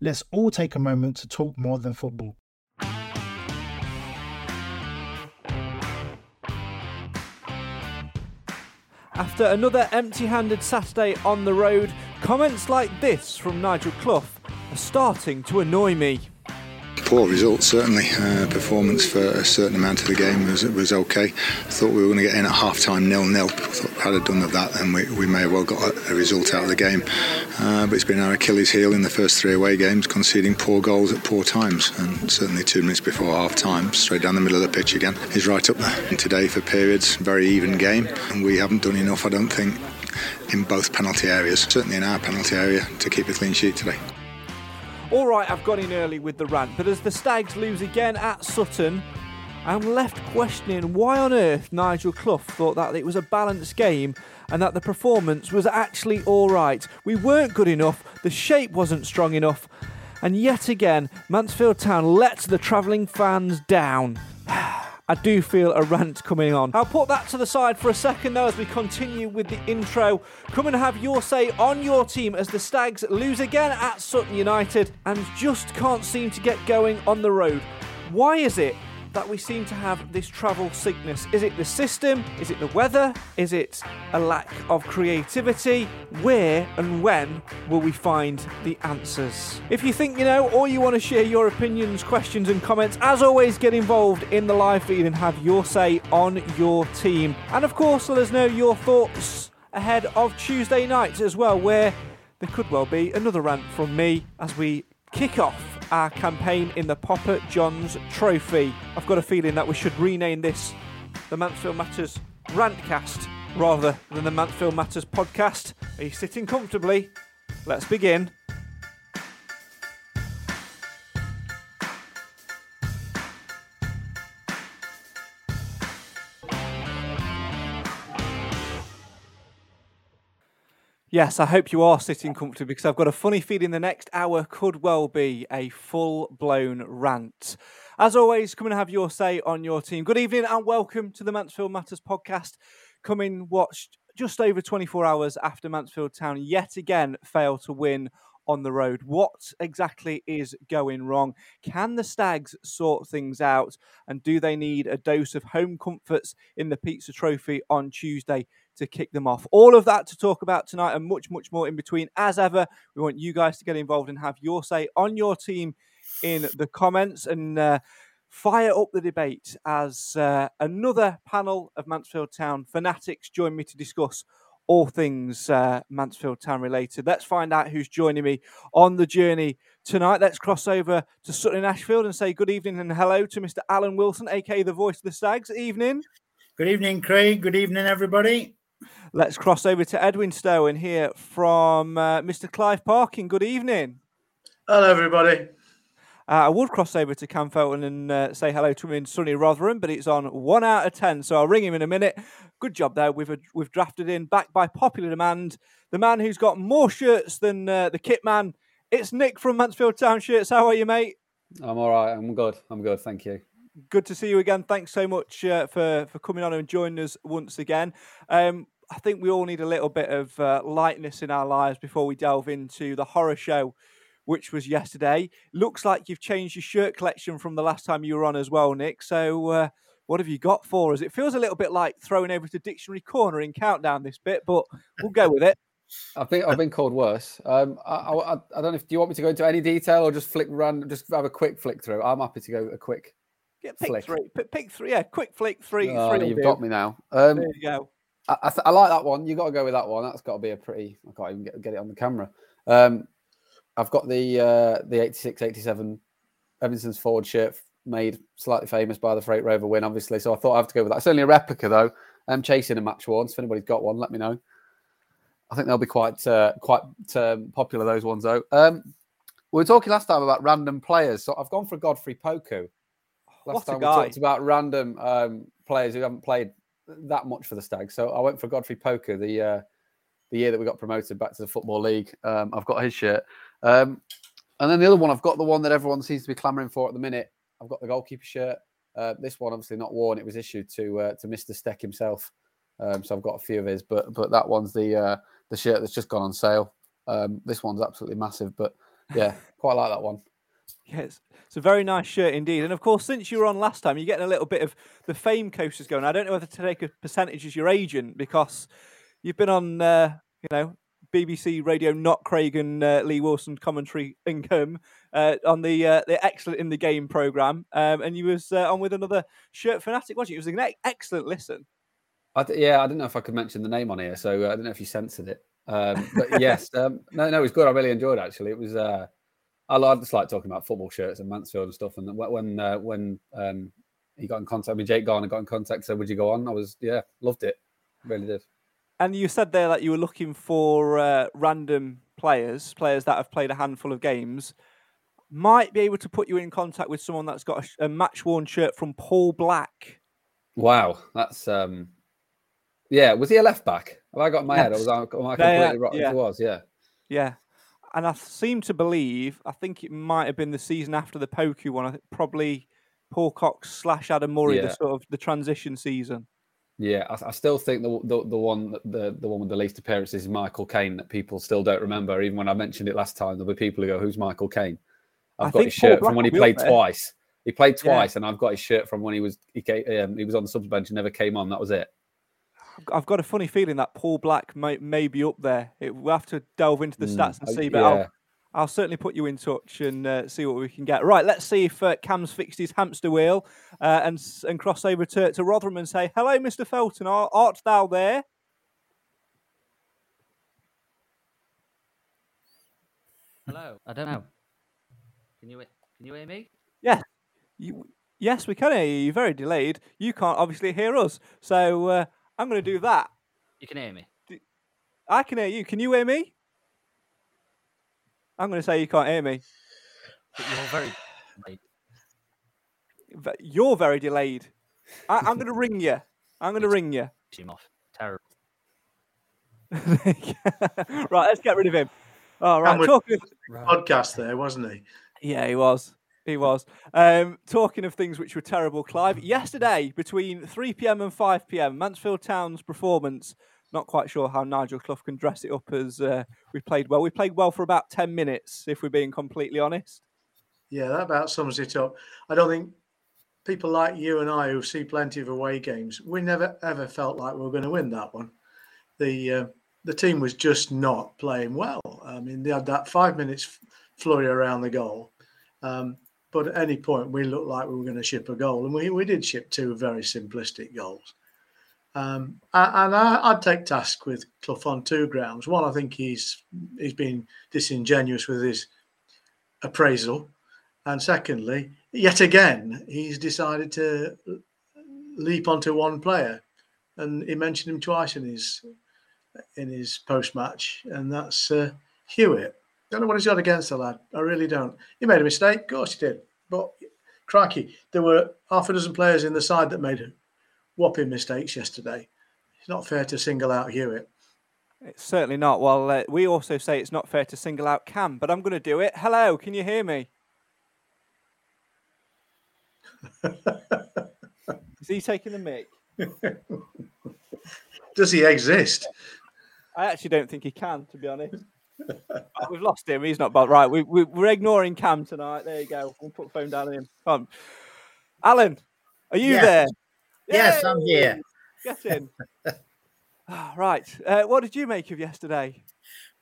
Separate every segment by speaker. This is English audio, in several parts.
Speaker 1: Let's all take a moment to talk more than football.
Speaker 2: After another empty handed Saturday on the road, comments like this from Nigel Clough are starting to annoy me
Speaker 3: poor result, certainly. Uh, performance for a certain amount of the game was was okay. Thought we were going to get in at half time nil nil. Thought had I done of that, then we, we may have well got a, a result out of the game. Uh, but it's been our Achilles heel in the first three away games, conceding poor goals at poor times. And certainly two minutes before half time, straight down the middle of the pitch again, is right up there. And today, for periods, very even game. And we haven't done enough, I don't think, in both penalty areas, certainly in our penalty area, to keep a clean sheet today.
Speaker 2: All right, I've gone in early with the rant, but as the Stags lose again at Sutton, I'm left questioning why on earth Nigel Clough thought that it was a balanced game and that the performance was actually all right. We weren't good enough, the shape wasn't strong enough, and yet again, Mansfield Town let the travelling fans down. I do feel a rant coming on. I'll put that to the side for a second though as we continue with the intro. Come and have your say on your team as the Stags lose again at Sutton United and just can't seem to get going on the road. Why is it that we seem to have this travel sickness? Is it the system? Is it the weather? Is it a lack of creativity? Where and when will we find the answers? If you think you know, or you want to share your opinions, questions, and comments, as always, get involved in the live feed and have your say on your team. And of course, let us know your thoughts ahead of Tuesday night as well, where there could well be another rant from me as we kick off our campaign in the Papa John's Trophy. I've got a feeling that we should rename this the Mansfield Matters Rantcast rather than the Mansfield Matters Podcast. Are you sitting comfortably? Let's begin. Yes, I hope you are sitting comfortably because I've got a funny feeling the next hour could well be a full blown rant. As always, come and have your say on your team. Good evening and welcome to the Mansfield Matters podcast. Coming watched just over 24 hours after Mansfield Town yet again failed to win on the road. What exactly is going wrong? Can the Stags sort things out? And do they need a dose of home comforts in the Pizza Trophy on Tuesday to kick them off. All of that to talk about tonight and much, much more in between. As ever, we want you guys to get involved and have your say on your team in the comments and uh, fire up the debate as uh, another panel of Mansfield Town fanatics join me to discuss all things uh, Mansfield Town related. Let's find out who's joining me on the journey tonight. Let's cross over to Sutton Ashfield and say good evening and hello to Mr. Alan Wilson, aka the voice of the Stags. Evening.
Speaker 4: Good evening, Craig. Good evening, everybody.
Speaker 2: Let's cross over to Edwinstowe and hear from uh, Mr. Clive Parkin. Good evening.
Speaker 5: Hello, everybody.
Speaker 2: Uh, I would cross over to Cam Felton and uh, say hello to him in sunny Rotherham, but it's on one out of ten, so I'll ring him in a minute. Good job there. We've we've drafted in, backed by popular demand, the man who's got more shirts than uh, the kit man. It's Nick from Mansfield Town Shirts. How are you, mate?
Speaker 6: I'm all right. I'm good. I'm good. Thank you.
Speaker 2: Good to see you again. Thanks so much uh, for for coming on and joining us once again. Um, I think we all need a little bit of uh, lightness in our lives before we delve into the horror show which was yesterday. Looks like you've changed your shirt collection from the last time you were on as well, Nick. So, uh, what have you got for us? It feels a little bit like throwing over to Dictionary Corner in Countdown this bit, but we'll go with it.
Speaker 6: I think I've been called worse. Um, I, I, I, don't know if do you want me to go into any detail or just flick run, just have a quick flick through. I'm happy to go a quick.
Speaker 2: Yeah, pick
Speaker 6: flick.
Speaker 2: three. Pick, pick three. Yeah, quick flick three.
Speaker 6: Oh,
Speaker 2: three
Speaker 6: you've got me now. Um,
Speaker 2: There you go.
Speaker 6: I, I, th- I like that one. You've got to go with that one. That's got to be a pretty. I can't even get, get it on the camera. Um, I've got the uh, the 86, 87 Evanston's forward shirt made slightly famous by the Freight Rover win, obviously. So I thought I have to go with that. It's only a replica though. I'm chasing a match worn. So if anybody's got one, let me know. I think they'll be quite uh, quite um, popular. Those ones though. Um, we were talking last time about random players, so I've gone for Godfrey Poku. Last
Speaker 2: What
Speaker 6: time we talked about random um, players who haven't played that much for the Stags, so I went for Godfrey Poku The uh, the year that we got promoted back to the football league, um, I've got his shirt. Um, and then the other one, I've got the one that everyone seems to be clamouring for at the minute. I've got the goalkeeper shirt. Uh, this one, obviously not worn. It was issued to uh, to Mr. Steck himself. Um, so I've got a few of his, but but that one's the uh, the shirt that's just gone on sale. Um, this one's absolutely massive, but yeah, quite like that one.
Speaker 2: Yes, it's a very nice shirt indeed. And of course, since you were on last time, you're getting a little bit of the fame coasters going. I don't know whether to take a percentage as your agent because you've been on, uh, you know, BBC Radio, not Craig and uh, Lee Wilson commentary income uh, on the uh, the excellent in the game program, um, and you was uh, on with another shirt fanatic, wasn't you? It was an excellent listen.
Speaker 6: I d- yeah, I don't know if I could mention the name on here, so uh, I don't know if you censored it. Um, but yes, um, no, no, it was good. I really enjoyed it. Actually, it was. I, I just like talking about football shirts and Mansfield and stuff. And when uh, when um, he got in contact, with Jake Garner got in contact, said, "Would you go on?" I was, yeah, loved it, really did.
Speaker 2: And you said there that you were looking for uh, random players, players that have played a handful of games. Might be able to put you in contact with someone that's got a, a match worn shirt from Paul Black.
Speaker 6: Wow, that's um, yeah. Was he a left back? Have I got in my head? Or was I, am I completely
Speaker 2: yeah,
Speaker 6: right?
Speaker 2: yeah.
Speaker 6: It was, yeah.
Speaker 2: Yeah. And I seem to believe, I think it might have been the season after the Poku one. I think probably Paul Cox slash Adam Murray, the sort of the transition season.
Speaker 6: Yeah, I, I still think the, the the one the the one with the least appearances is Michael Caine that people still don't remember. Even when I mentioned it last time, there'll be people who go, "Who's Michael Caine?" I've
Speaker 2: I
Speaker 6: got his shirt from when he
Speaker 2: Black will be
Speaker 6: played twice. He played
Speaker 2: Yeah.
Speaker 6: twice, and I've got his shirt from when he was he came, um, he was on the subs bench and never came on. That was it.
Speaker 2: I've- I've got a funny feeling that Paul Black may, may be up there. It, we'll have to delve into the
Speaker 6: Mm,
Speaker 2: stats and see, but
Speaker 6: yeah.
Speaker 2: I'll, I'll certainly put you in touch and uh, see what we can get. Right, let's see if uh, Cam's fixed his hamster wheel uh, and s- and cross over to, to Rotherham and say, hello, Mr. Felton, art, art thou there?
Speaker 7: Hello. I don't know. Can you can you hear me?
Speaker 2: Yeah. You, yes, we can hear you. You're very delayed. You can't obviously hear us. So uh, I'm going to do that.
Speaker 7: You can hear me.
Speaker 2: I can hear you. Can you hear me? I'm going to say you can't hear me.
Speaker 7: But you're very late.
Speaker 2: You're very delayed. I, I'm going to ring you. I'm going to ring you.
Speaker 7: Him off. Terrible.
Speaker 2: right, let's get rid of him. All right,
Speaker 4: And we're-
Speaker 2: talking
Speaker 4: Podcast there, wasn't he?
Speaker 2: yeah, he was. He was. Um, talking of things which were terrible, Clive. Yesterday, between 3 p.m. and 5 p.m., Mansfield Town's performance. Not quite sure how Nigel Clough can dress it up as uh, we played well. We played well for about 10 minutes, if we're being completely honest.
Speaker 4: Yeah, that about sums it up. I don't think people like you and I who see plenty of away games, we never ever felt like we were going to win that one. The uh, the team was just not playing well. I mean, they had that five minutes flurry around the goal, um, but at any point we looked like we were going to ship a goal, and we, we did ship two very simplistic goals. Um, and I, I'd take task with Clough on two grounds. One, I think he's he's been disingenuous with his appraisal, and secondly, yet again, he's decided to leap onto one player, and he mentioned him twice in his in his post match, and that's uh, Hewitt. Don't know what he's got against the lad. I really don't. He made a mistake, of course he did, but crikey, there were half a dozen players in the side that made whopping mistakes yesterday. It's not fair to single out Hewitt.
Speaker 2: It's certainly not. Well, uh, we also say it's not fair to single out Cam, but I'm going to do it. Hello, can you hear me? Is he taking the mic?
Speaker 4: Does he exist?
Speaker 2: I actually don't think he can, to be honest. Oh, we've lost him. He's not bad. Right, we, we, we're ignoring Cam tonight. There you go. We'll put the phone down on him. Come on. Alan, are you
Speaker 8: Yeah.
Speaker 2: there?
Speaker 8: Yes, I'm here.
Speaker 2: Get in. Ah, right. Uh, what did you make of yesterday?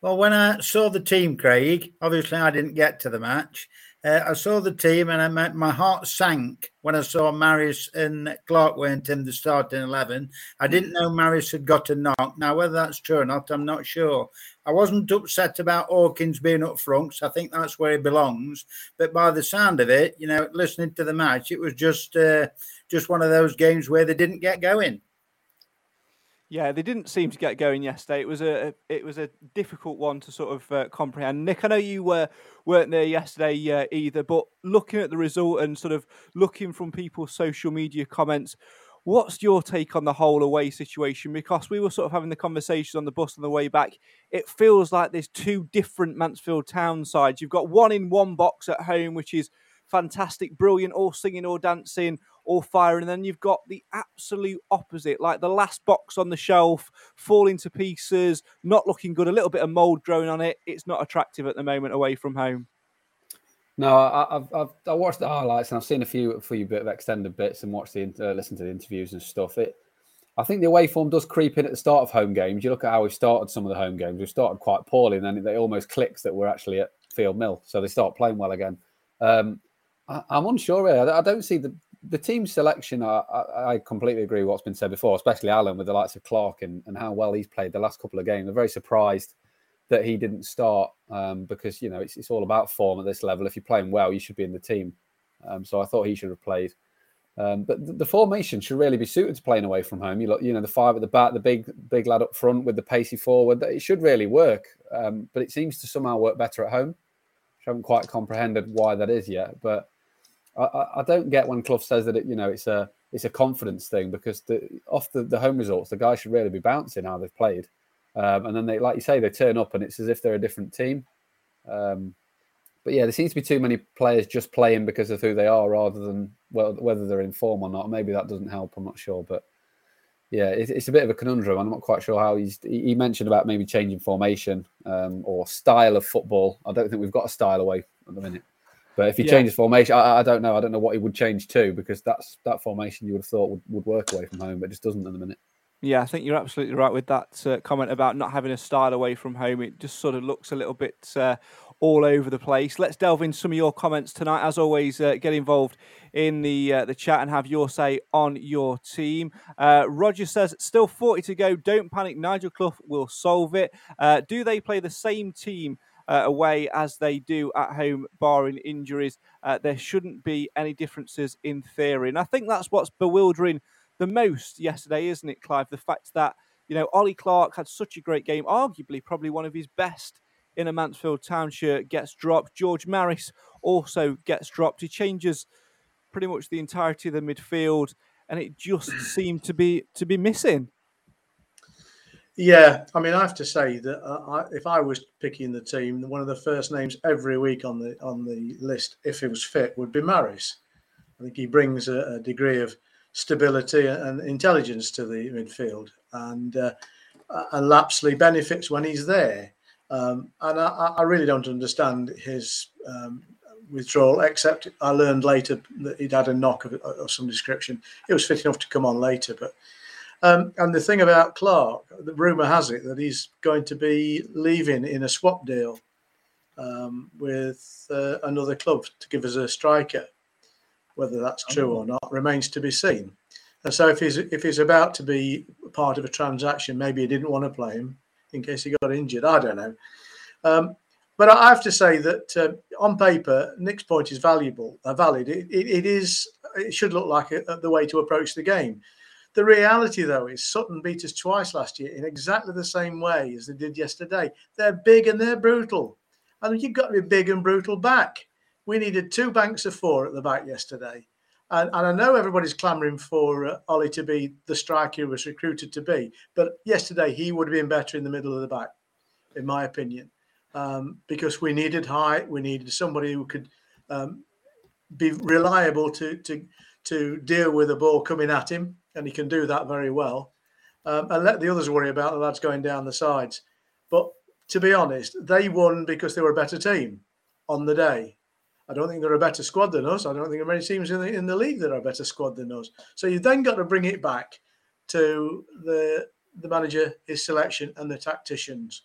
Speaker 8: Well, when I saw the team, Craig, obviously I didn't get to the match. Uh, I saw the team and I my, my heart sank when I saw Maris and Clarke weren't in the starting 11. I didn't know Maris had got a knock. Now, whether that's true or not, I'm not sure. I wasn't upset about Hawkins being up front 'cause I think that's where he belongs. But by the sound of it, you know, listening to the match, it was just uh, just one of those games where they didn't get going.
Speaker 2: Yeah, they didn't seem to get going yesterday. It was a it was a difficult one to sort of uh, comprehend. Nick, I know you were weren't there yesterday uh, either, but looking at the result and sort of looking from people's social media comments, what's your take on the whole away situation? Because we were sort of having the conversation on the bus on the way back. It feels like there's two different Mansfield Town sides. You've got one in one box at home, which is fantastic, brilliant, all singing, all dancing, all firing. And then you've got the absolute opposite, like the last box on the shelf, falling to pieces, not looking good, a little bit of mould growing on it. It's not attractive at the moment away from home.
Speaker 6: No, I, I've, I've I watched the highlights and I've seen a few a few bit of extended bits and watched the uh, listened to the interviews and stuff. It, I think the away form does creep in at the start of home games. You look at how we started some of the home games. We started quite poorly, and then it almost clicks that we're actually at Field Mill, so they start playing well again. Um, I, I'm unsure. Really. I, I don't see the the team selection. I, I, completely agree with what's been said before, especially Alan with the likes of Clarke and, and how well he's played the last couple of games. I'm very surprised that he didn't start um, because you know it's, it's all about form at this level. If you're playing well, you should be in the team. Um, so I thought he should have played. Um, but the, the formation should really be suited to playing away from home. You look, you know, the five at the back, the big big lad up front with the pacey forward. It should really work, um, but it seems to somehow work better at home. I haven't quite comprehended why that is yet. But I, I, don't get when Clough says that it, you know it's a it's a confidence thing because the, off the, the home results, the guys should really be bouncing how they've played. Um, and then they, like you say, they turn up and it's as if they're a different team. Um, but yeah, there seems to be too many players just playing because of who they are, rather than well, whether they're in form or not. Maybe that doesn't help. I'm not sure, but yeah, it, it's a bit of a conundrum. I'm not quite sure how he's. He mentioned about maybe changing formation um, or style of football. I don't think we've got a style away at the minute. But if he
Speaker 2: Yeah.
Speaker 6: changes formation, I, I don't know. I don't know what he would change to because that's that formation you would have thought would, would work away from home, but it just doesn't at the minute.
Speaker 2: Yeah, I think you're absolutely right with that uh, comment about not having a style away from home. It just sort of looks a little bit uh, all over the place. Let's delve in some of your comments tonight. As always, uh, get involved in the uh, the chat and have your say on your team. Uh, Roger says, still 40 to go. Don't panic. Nigel Clough will solve it. Uh, do they play the same team? Uh, away as they do at home, barring injuries, uh, there shouldn't be any differences in theory. And I think that's what's bewildering the most yesterday, isn't it, Clive? The fact that, you know, Ollie Clarke had such a great game, arguably probably one of his best in a Mansfield Town shirt, gets dropped. George Maris also gets dropped. He changes pretty much the entirety of the midfield, and it just seemed to be to be missing.
Speaker 4: Yeah, I mean, I have to say that uh, I, if I was picking the team, one of the first names every week on the on the list, if he was fit, would be Maris. I think he brings a, a degree of stability and intelligence to the midfield, and uh, and Lapslie benefits when he's there. Um, and I, I really don't understand his um, withdrawal, except I learned later that he'd had a knock of, of some description. It was fit enough to come on later, but um, and the thing about Clarke, the rumor has it that he's going to be leaving in a swap deal um, with uh, another club to give us a striker. Whether that's true or not remains to be seen. And so, if he's if he's about to be part of a transaction, maybe he didn't want to play him in case he got injured. I don't know. Um, but I have to say that uh, on paper, Nick's point is valuable, uh, valid. It, it, it is. It should look like a, the way to approach the game. The reality, though, is Sutton beat us twice last year in exactly the same way as they did yesterday. They're big and they're brutal. And you've got to be big and brutal back. We needed two banks of four at the back yesterday. And, and I know everybody's clamouring for uh, Ollie to be the striker he was recruited to be. But yesterday, he would have been better in the middle of the back, in my opinion, um, because we needed height. We needed somebody who could um, be reliable to, to, to deal with a ball coming at him and he can do that very well. Um, and let the others worry about the lads going down the sides. But to be honest, they won because they were a better team on the day. I don't think they're a better squad than us. I don't think there are many teams in the, in the league that are a better squad than us. So you've then got to bring it back to the the manager, his selection, and the tacticians.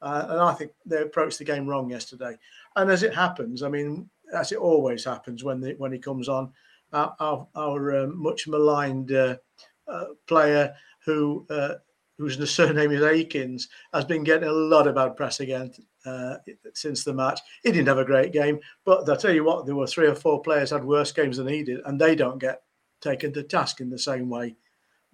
Speaker 4: Uh, and I think they approached the game wrong yesterday. And as it happens, I mean, as it always happens when the, when he comes on, uh, our, our uh, much maligned uh, player who uh, whose surname is Akins has been getting a lot of bad press again since the match. He didn't have a great game, but I tell you what, there were three or four players had worse games than he did, and they don't get taken to task in the same way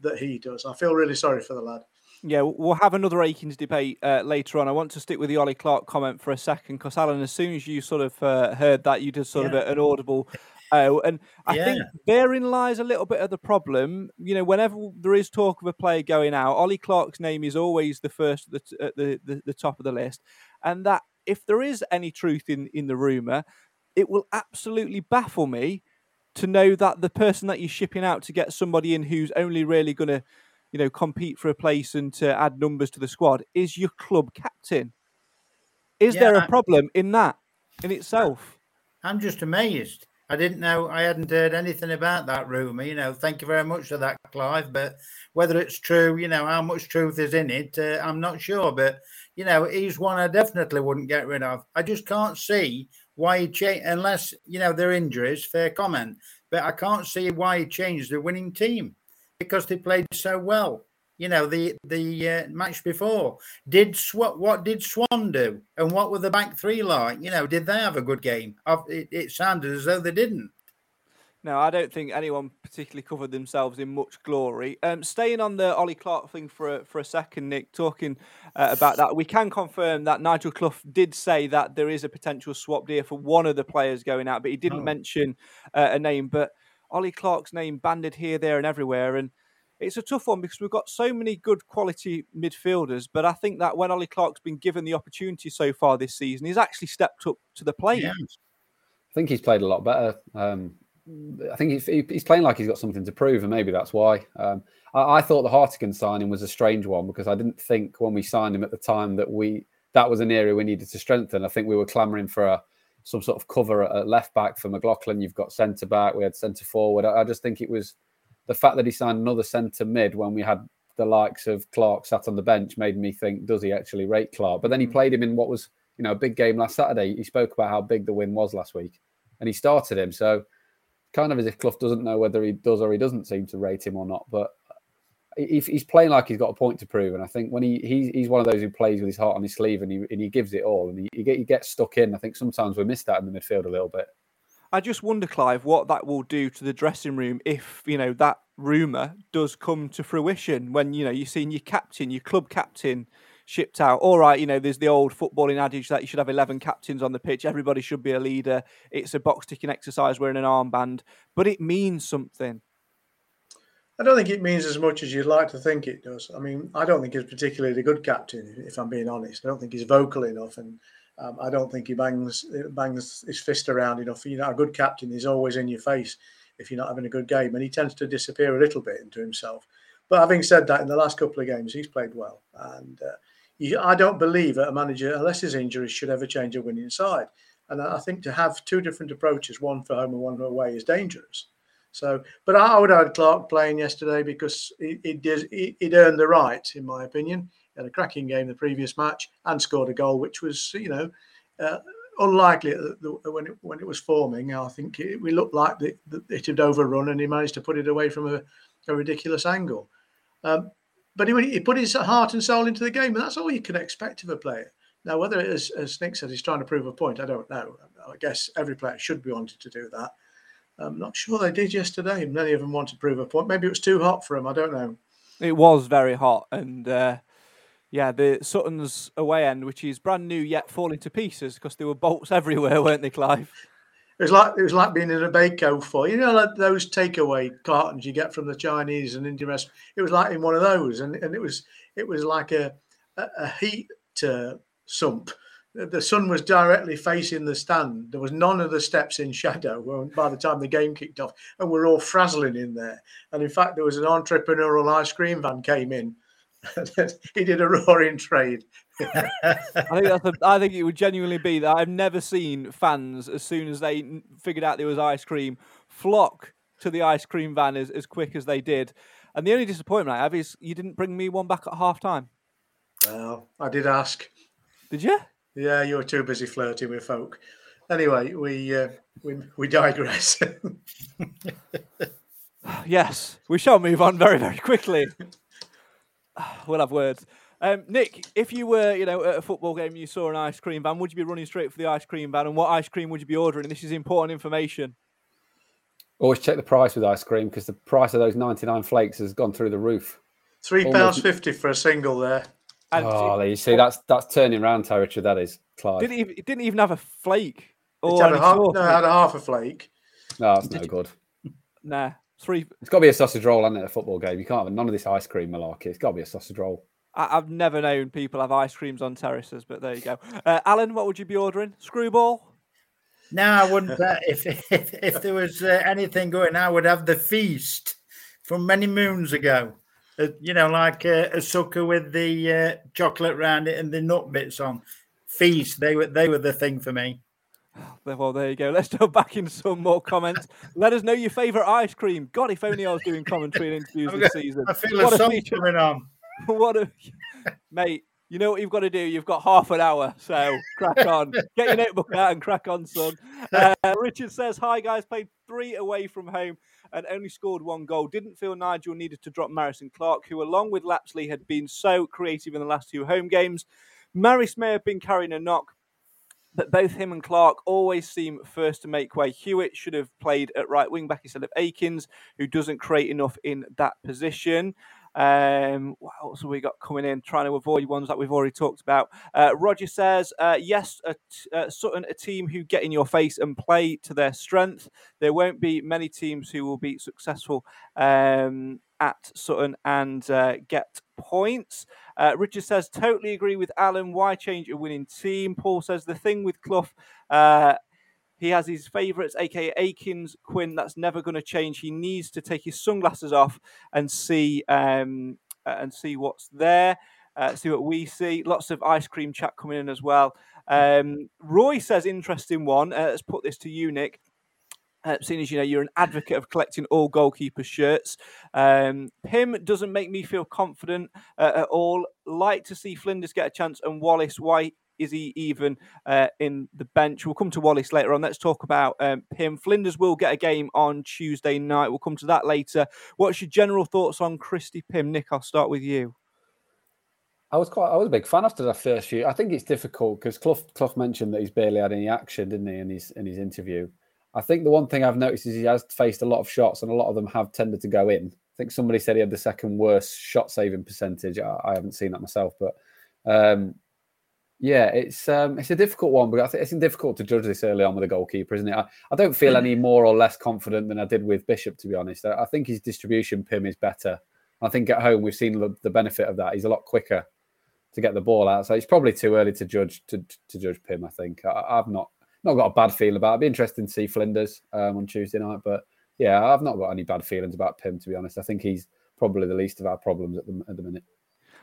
Speaker 4: that he does. I feel really sorry for the lad.
Speaker 2: Yeah, we'll have another Akins debate uh, later on. I want to stick with the Ollie Clarke comment for a second because, Alan, as soon as you sort of uh, heard that, you did sort yeah. of an audible. Uh, and I yeah. think therein lies a little bit of the problem. You know, whenever there is talk of a player going out, Ollie Clarke's name is always the first at the, at the, the, the top of the list. And that if there is any truth in, in the rumour, it will absolutely baffle me to know that the person that you're shipping out to get somebody in who's only really going to you know, compete for a place and to add numbers to the squad is your club captain. Is yeah, there a problem in that in itself?
Speaker 8: I'm just amazed. I didn't know. I hadn't heard anything about that rumor. You know, thank you very much for that, Clive. But whether it's true, you know, how much truth is in it, uh, I'm not sure. But you know, he's one I definitely wouldn't get rid of. I just can't see why he changed, unless you know their injuries. Fair comment, but I can't see why he changed the winning team because they played so well. You know, the the uh, match before did Sw- what did Swan do, and what were the back three like? You know, did they have a good game? It, it sounded as though they didn't.
Speaker 2: No, I don't think anyone particularly covered themselves in much glory. Um, staying on the Ollie Clarke thing for a, for a second, Nick, talking uh, about that, we can confirm that Nigel Clough did say that there is a potential swap deal for one of the players going out, but he didn't oh. mention uh, a name. But Ollie Clarke's name banded here, there, and everywhere. And it's a tough one because we've got so many good quality midfielders. But I think that when Ollie Clarke's been given the opportunity so far this season, he's actually stepped up to the plate. Yeah.
Speaker 6: I think he's played a lot better. Um, I think he's, he's, playing like he's got something to prove, and maybe that's why. Um, I, I, thought the Hartigan signing was a strange one because I didn't think when we signed him at the time that we that was an area we needed to strengthen. I think we were clamouring for a some sort of cover at left back for McLaughlin. You've got centre back. We had centre forward. I, just think it was the fact that he signed another centre mid when we had the likes of Clarke sat on the bench made me think, does he actually rate Clarke? But then he mm. played him in what was you know a big game last Saturday. He spoke about how big the win was last week, and he started him. So kind of as if Clough doesn't know whether he does or he doesn't seem to rate him or not. But he's playing like he's got a point to prove, and I think when he, he he's one of those who plays with his heart on his sleeve and he and he gives it all, and he, he gets stuck in. I think sometimes we miss that in the midfield a little bit.
Speaker 2: I just wonder, Clive, what that will do to the dressing room if you know that rumor does come to fruition. When you know you're seeing your captain, your club captain, shipped out. All right, you know, there's the old footballing adage that you should have 11 captains on the pitch. Everybody should be a leader. It's a box ticking exercise wearing an armband, but it means something.
Speaker 4: I don't think it means as much as you'd like to think it does. I mean, I don't think he's particularly a good captain, if I'm being honest. I don't think he's vocal enough, and um, I don't think he bangs bangs his fist around enough. You know, a good captain is always in your face if you're not having a good game, and he tends to disappear a little bit into himself. But having said that, in the last couple of games, he's played well, and uh, he, I don't believe that a manager, unless his injuries, should ever change a winning side. And I think to have two different approaches, one for home and one away, is dangerous. So, but I would have Clarke playing yesterday because it, did it, earned the right, in my opinion. Had a cracking game the previous match and scored a goal, which was you know uh, unlikely when it when it was forming. I think it, we looked like the, the, it had overrun, and he managed to put it away from a, a ridiculous angle. Um, but he, he put his heart and soul into the game, and that's all you can expect of a player. Now, whether it is, as Nick said, he's trying to prove a point, I don't know. I guess every player should be wanting to do that. I'm not sure they did yesterday. Many of them want to prove a point. Maybe it was too hot for them. I don't know.
Speaker 2: It was very hot, and uh, yeah, the Sutton's away end, which is brand new yet falling to pieces because there were bolts everywhere, weren't they, Clive?
Speaker 4: It was like it was like being in a Bacofoil you know like those takeaway cartons you get from the Chinese and Indian restaurant. It was like in one of those, and, and it was it was like a a, a heat uh, sump the sun was directly facing the stand. There was none of the steps in shadow by the time the game kicked off, and we're all frazzling in there. And in fact, there was an entrepreneurial ice cream van came in. he did a roaring trade.
Speaker 2: I think that's. A, I think it would genuinely be that I've never seen fans as soon as they figured out there was ice cream flock to the ice cream van as, as quick as they did. And the only disappointment I have is you didn't bring me one back at half time.
Speaker 4: Well, I did ask.
Speaker 2: Did you?
Speaker 4: Yeah, you were too busy flirting with folk. Anyway, we uh, we we digress.
Speaker 2: yes, we shall move on very very quickly. we'll have words. Um, Nick, if you were, you know, at a football game, and you saw an ice cream van. Would you be running straight for the ice cream van? And what ice cream would you be ordering? This is important information.
Speaker 6: Always check the price with ice cream because the price of those 99 flakes has gone through the roof.
Speaker 4: Three pounds fifty for a single there.
Speaker 2: And
Speaker 6: Oh, there you see, that's that's turning round territory. That is, Clive.
Speaker 2: didn't even, it didn't even have a flake.
Speaker 4: It
Speaker 2: Or
Speaker 4: had a half, no, it
Speaker 2: it.
Speaker 4: had a half a flake.
Speaker 6: No, that's no good.
Speaker 2: Nah, three.
Speaker 6: It's got to be a sausage roll, hasn't it? A football game. You can't have none of this ice cream malarkey. It's got to be a sausage roll.
Speaker 2: I, I've never known people have ice creams on terraces, but there you go. Uh, Alan, what would you be ordering? Screwball.
Speaker 8: No, I wouldn't. Uh, if, if if there was uh, anything going, I would have the feast from many moons ago. Uh, you know, like uh, a sucker with the uh, chocolate round it and the nut bits on. Feast. They were they were the thing for me.
Speaker 2: Well, there you go. Let's go back in some more comments. Let us know your favourite ice cream. God, if only I was doing commentary and interviews this season.
Speaker 8: I feel
Speaker 2: What
Speaker 8: a
Speaker 2: a
Speaker 8: song
Speaker 2: feature.
Speaker 8: coming on.
Speaker 2: what a mate. You know what you've got to do. You've got half an hour, so crack on. Get your notebook out and crack on, son. Uh, Richard says, "Hi guys, played three away from home and only scored one goal. Didn't feel Nigel needed to drop Marison Clarke, who, along with Lapslie, had been so creative in the last two home games. Maris may have been carrying a knock." But both him and Clarke always seem first to make way. Hewitt should have played at right wing back instead of Akins, who doesn't create enough in that position. Um, what else have we got coming in? Trying to avoid ones that we've already talked about. Uh, Roger says, uh, yes, a t- uh, Sutton, a team who get in your face and play to their strength. There won't be many teams who will be successful um, at Sutton and uh, get points. Uh, Richard says, totally agree with Alan. Why change a winning team? Paul says, the thing with Clough. Uh, he has his favourites, aka Akins, Quinn. That's never going to change. He needs to take his sunglasses off and see um, uh, and see what's there. Uh, see what we see. Lots of ice cream chat coming in as well. Um, Roy says, interesting one. Uh, let's put this to you, Nick. Uh, seeing as you know you're an advocate of collecting all goalkeeper shirts, um, Pym doesn't make me feel confident uh, at all. Like to see Flinders get a chance, and Wallace. Why is he even uh, in the bench? We'll come to Wallace later on. Let's talk about um. Flinders will get a game on Tuesday night. We'll come to that later. What's your general thoughts on Christy Pym, Nick? I'll start with you.
Speaker 6: I was quite. I was a big fan after that first few. I think it's difficult because Clough, Clough mentioned that he's barely had any action, didn't he, in his in his interview? I think the one thing I've noticed is he has faced a lot of shots, and a lot of them have tended to go in. I think somebody said he had the second worst shot saving percentage. I, I haven't seen that myself, but um, yeah, it's um, it's a difficult one. But I think it's difficult to judge this early on with a goalkeeper, isn't it? I, I don't feel any more or less confident than I did with Bishop, to be honest. I, I think his distribution Pym is better. I think at home we've seen the, the benefit of that. He's a lot quicker to get the ball out. So it's probably too early to judge to, to judge Pym. I think I, I've not not got a bad feel about. it. It'd be interesting to see Flinders um, on Tuesday night, but yeah, I've not got any bad feelings about Pym. To be honest, I think he's probably the least of our problems at the at the minute.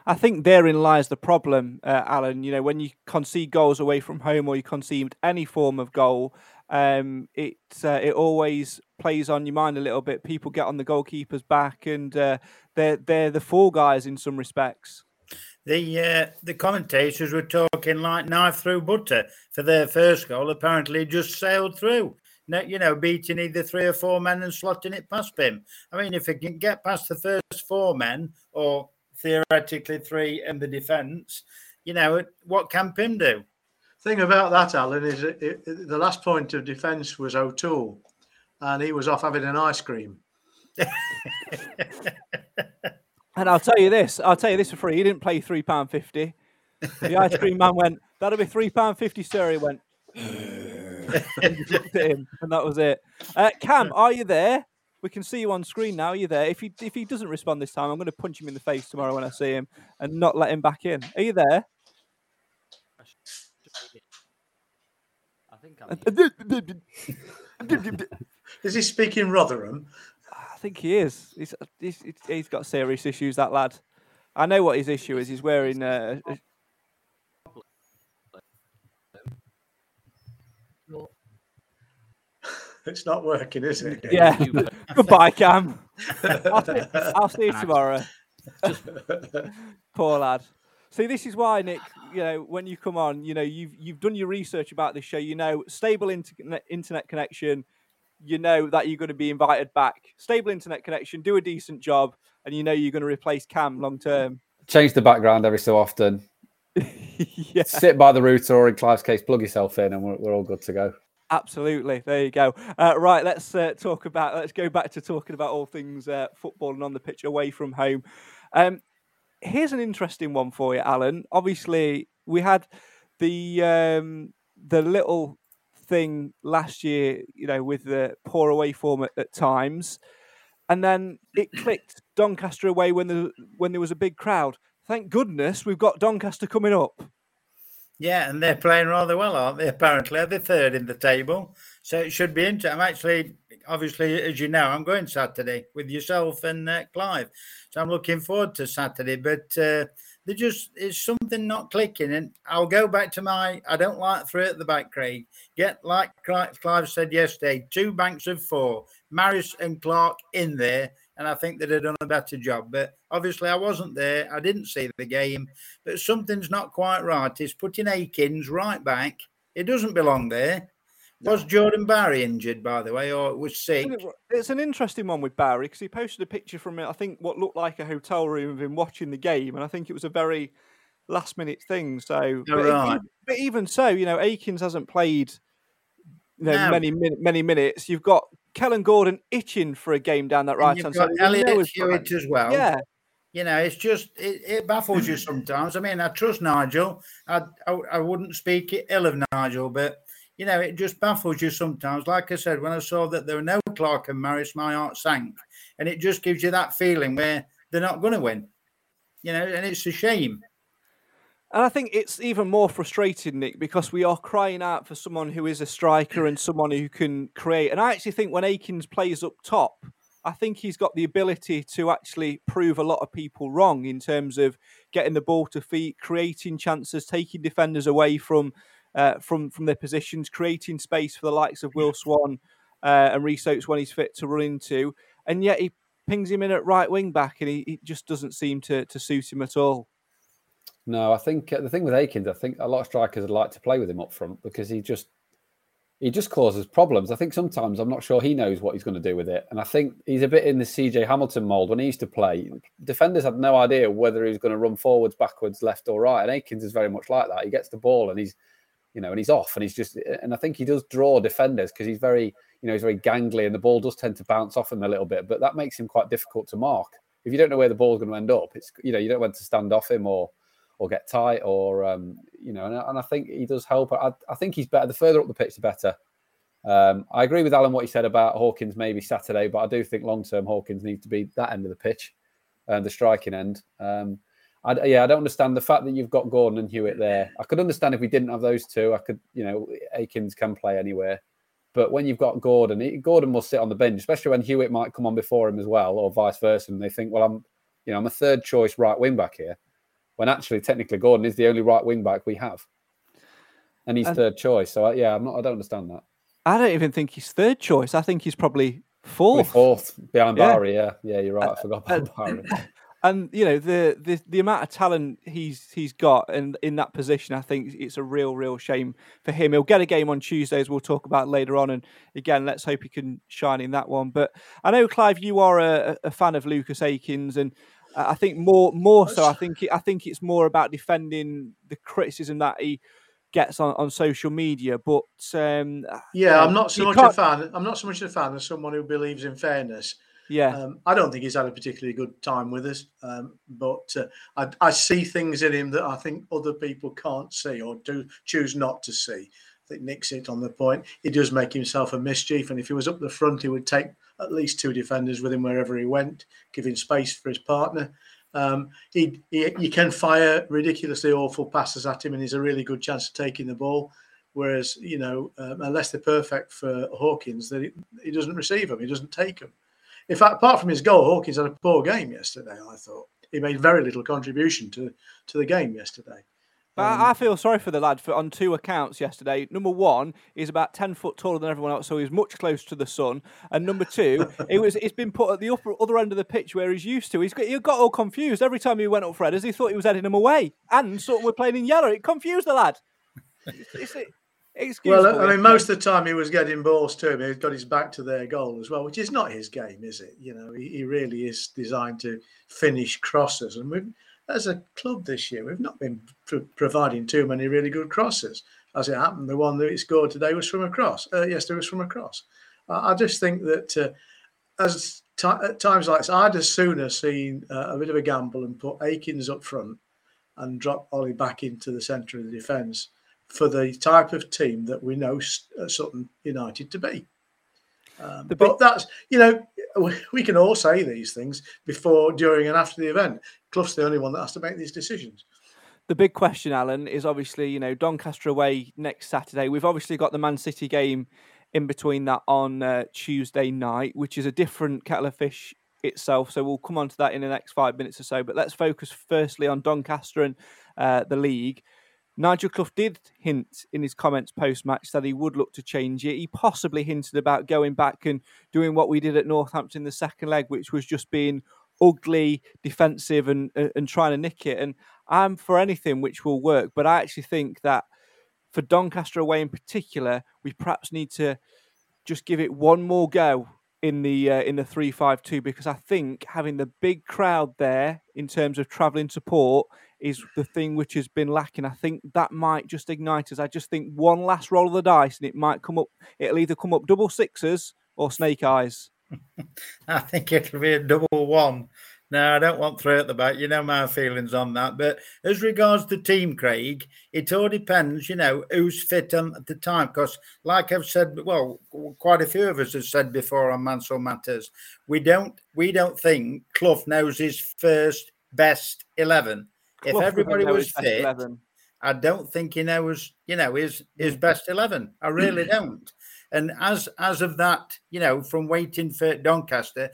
Speaker 2: I think therein lies the problem, uh, Alan. You know, when you concede goals away from home or you concede any form of goal, um, it uh, it always plays on your mind a little bit. People get on the goalkeeper's back, and uh, they're they're the fall guys in some respects.
Speaker 8: The uh, the commentators were talking like knife through butter for their first goal. Apparently, just sailed through. No, you know, beating either three or four men and slotting it past him. I mean, if he can get past the first four men, or theoretically three in the defence, you know, what can Pym do?
Speaker 4: Thing about that, Alan, is it, it, the last point of defence was O'Toole, and he was off having an ice cream.
Speaker 2: And I'll tell you this, I'll tell you this for free. He didn't play three pound fifty. The ice cream man went, "That'll be three pound fifty, sir." He went, and looked at him, and that was it. Uh, Cam, are you there? We can see you on screen now. Are you there? If he if he doesn't respond this time, I'm going to punch him in the face tomorrow when I see him and not let him back in. Are you there?
Speaker 7: I think I'm.
Speaker 4: Is he speaking Rotherham?
Speaker 2: think he is. He's, he's he's got serious issues. That lad. I know what his issue is. He's wearing. Uh, a...
Speaker 4: it's not working, is it?
Speaker 2: Yeah. Goodbye, Cam. I'll, see, I'll see you tomorrow. Poor lad. See, this is why, Nick. You know, when you come on, you know you've you've done your research about this show. You know, stable inter- internet connection you know that you're going to be invited back. Stable internet connection. Do a decent job, and you know you're going to replace Cam long term.
Speaker 6: Change the background every so often.
Speaker 2: yeah.
Speaker 6: Sit by the router, or in Clive's case, plug yourself in, and we're, we're all good to go.
Speaker 2: Absolutely. There you go. Uh, right, let's uh, talk about. Let's go back to talking about all things uh, football and on the pitch away from home. Um, here's an interesting one for you, Alan. Obviously, we had the um, the little thing last year, you know, with the poor away form at, at times, and then it clicked Doncaster away when the when there was a big crowd. Thank goodness we've got Doncaster coming up.
Speaker 8: Yeah, and they're playing rather well, aren't they? Apparently, they're third in the table, so it should be interesting. I'm actually, obviously, as you know, I'm going Saturday with yourself and uh, Clive, so I'm looking forward to Saturday. But uh, they just it's something not clicking, and I'll go back to my. I don't like three at the back, Craig. Get like Clive said yesterday, two banks of four, Maris and Clarke in there and I think they'd have done a better job. But obviously, I wasn't there. I didn't see the game. But something's not quite right. It's putting Akins right back. It doesn't belong there. Was Jordan Barry injured, by the way, or was sick?
Speaker 2: It's an interesting one with Barry because he posted a picture from I think what looked like a hotel room of him watching the game, and I think it was a very last minute thing. So, oh, but,
Speaker 8: right.
Speaker 2: even, but even so, you know, Akins hasn't played you know,
Speaker 8: No.
Speaker 2: many many minutes. You've got Kellan Gordon itching for a game down that right hand side. Elliott
Speaker 8: Hewitt as well.
Speaker 2: Yeah,
Speaker 8: You know, it's just it, it baffles you sometimes. I mean, I trust Nigel. I, I I wouldn't speak ill of Nigel, but you know, it just baffles you sometimes. Like I said, when I saw that there were no Clarke and Maris, my heart sank, and it just gives you that feeling where they're not going to win. You know, and it's a shame.
Speaker 2: And I think it's even more frustrating, Nick, because we are crying out for someone who is a striker and someone who can create. And I actually think when Akins plays up top, I think he's got the ability to actually prove a lot of people wrong in terms of getting the ball to feet, creating chances, taking defenders away from uh, from from their positions, creating space for the likes of Will Swan uh, and Rhys Oates when he's fit to run into. And yet he pings him in at right wing back, and he, he just doesn't seem to to suit him at all.
Speaker 6: No, I think uh, the thing with Akins, I think a lot of strikers would like to play with him up front because he just he just causes problems. I think sometimes I'm not sure he knows what he's going to do with it, and I think he's a bit in the CJ Hamilton mold. When he used to play, defenders had no idea whether he was going to run forwards, backwards, left or right, and Akins is very much like that. He gets the ball and he's you know, and he's off, and he's just, and I think he does draw defenders because he's very, you know, he's very gangly, and the ball does tend to bounce off him a little bit, but that makes him quite difficult to mark. If you don't know where the ball's going to end up, it's, you know, you don't want to stand off him or, or get tight, or, um, you know, and, and I think he does help. I, I think he's better. The further up the pitch, the better. Um, I agree with Alan what he said about Hawkins maybe Saturday, but I do think long term Hawkins needs to be that end of the pitch, and the striking end. Um, I, yeah, I don't understand the fact that you've got Gordon and Hewitt there. I could understand if we didn't have those two. I could, you know, Akins can play anywhere, but when you've got Gordon, Gordon will sit on the bench, especially when Hewitt might come on before him as well, or vice versa. And they think, well, I'm, you know, I'm a third choice right wing back here, when actually technically Gordon is the only right wing back we have, and he's
Speaker 2: And-
Speaker 6: third choice. So uh, yeah, I'm not. I don't understand that.
Speaker 2: I don't even think he's third choice. I think he's probably
Speaker 6: Probably
Speaker 2: fourth.
Speaker 6: fourth behind
Speaker 2: Yeah.
Speaker 6: Barry. Yeah, yeah, you're right. I forgot about Barry.
Speaker 2: And you know the, the the amount of talent he's he's got and in that position, I think it's a real real shame for him. He'll get a game on Tuesday, as we'll talk about later on. And again, let's hope he can shine in that one. But I know Clive, you are a, a fan of Lucas Akins, and I think more more so. I think it, I think it's more about defending the criticism that he gets on, on social media. But um,
Speaker 4: Yeah, I'm not so much a
Speaker 2: can't-
Speaker 4: fan. I'm not so much a fan as someone who believes in fairness.
Speaker 2: Yeah.
Speaker 4: Um, I don't think he's had a particularly good time with us, um, but uh, I, I see things in him that I think other people can't see or do choose not to see. I think Nick's hit on the point. He does make himself a mischief, and if he was up the front, he would take at least two defenders with him wherever he went, giving space for his partner. Um, he, he you can fire ridiculously awful passes at him, and he's a really good chance of taking the ball. Whereas you know, um, unless they're perfect for Hawkins, that he, he doesn't receive them, he doesn't take them. In fact, apart from his goal, Hawkins had a poor game yesterday. I thought he made very little contribution to to the game yesterday.
Speaker 2: But
Speaker 4: Um,
Speaker 2: I feel sorry for the lad for on two accounts yesterday. Number one, he's about ten foot taller than everyone else, so he's much closer to the sun. And number two, it was it's been put at the upper other end of the pitch where he's used to. He's got he got all confused every time he went up for headers. He thought he was heading them away, and Sutton were playing in yellow. It confused the lad. It's, it's, excuse
Speaker 4: Well,
Speaker 2: me.
Speaker 4: I mean, most of the time he was getting balls to him. He's got his back to their goal as well, which is not his game, is it? You know, he, he really is designed to finish crosses. And we've, as a club this year, we've not been pro- providing too many really good crosses. As it happened, the one that he scored today was from a cross. Uh, yesterday was from a cross. I, I just think that uh, as ti at times like this, I'd as sooner seen uh, a bit of a gamble and put Akins up front and drop Ollie back into the centre of the defence for the type of team that we know uh, Sutton United to be. Um, but that's you know we, we can all say these things before, during, and after the event. Clough's the only one that has to make these decisions.
Speaker 2: The big question, Alan, is obviously you know Doncaster away next Saturday. We've obviously got the Man City game in between that on uh, Tuesday night, which is a different kettle of fish itself. So we'll come on to that in the next five minutes or so. But let's focus firstly on Doncaster and uh, the league. Nigel Clough did hint in his comments post match that he would look to change it. He possibly hinted about going back and doing what we did at Northampton the second leg, which was just being ugly, defensive, and and trying to nick it. And I'm for anything which will work, but I actually think that for Doncaster away in particular, we perhaps need to just give it one more go in the uh, in the three five two because I think having the big crowd there in terms of travelling support is the thing which has been lacking. I think that might just ignite us. I just think one last roll of the dice and it might come up. It'll either come up double sixes or snake eyes.
Speaker 8: I think it'll be a double one. No, I don't want three at the back. You know my feelings on that. But as regards the team, Craig, it all depends, you know, who's fit at the time. Because, like I've said, well, quite a few of us have said before on Mansfield Matters, we don't we don't think Clough knows his first best eleven. If everybody was fit,
Speaker 2: 11.
Speaker 8: I don't think he knows, you know, his his best eleven. I really don't. And as as of that, you know, from waiting for Doncaster,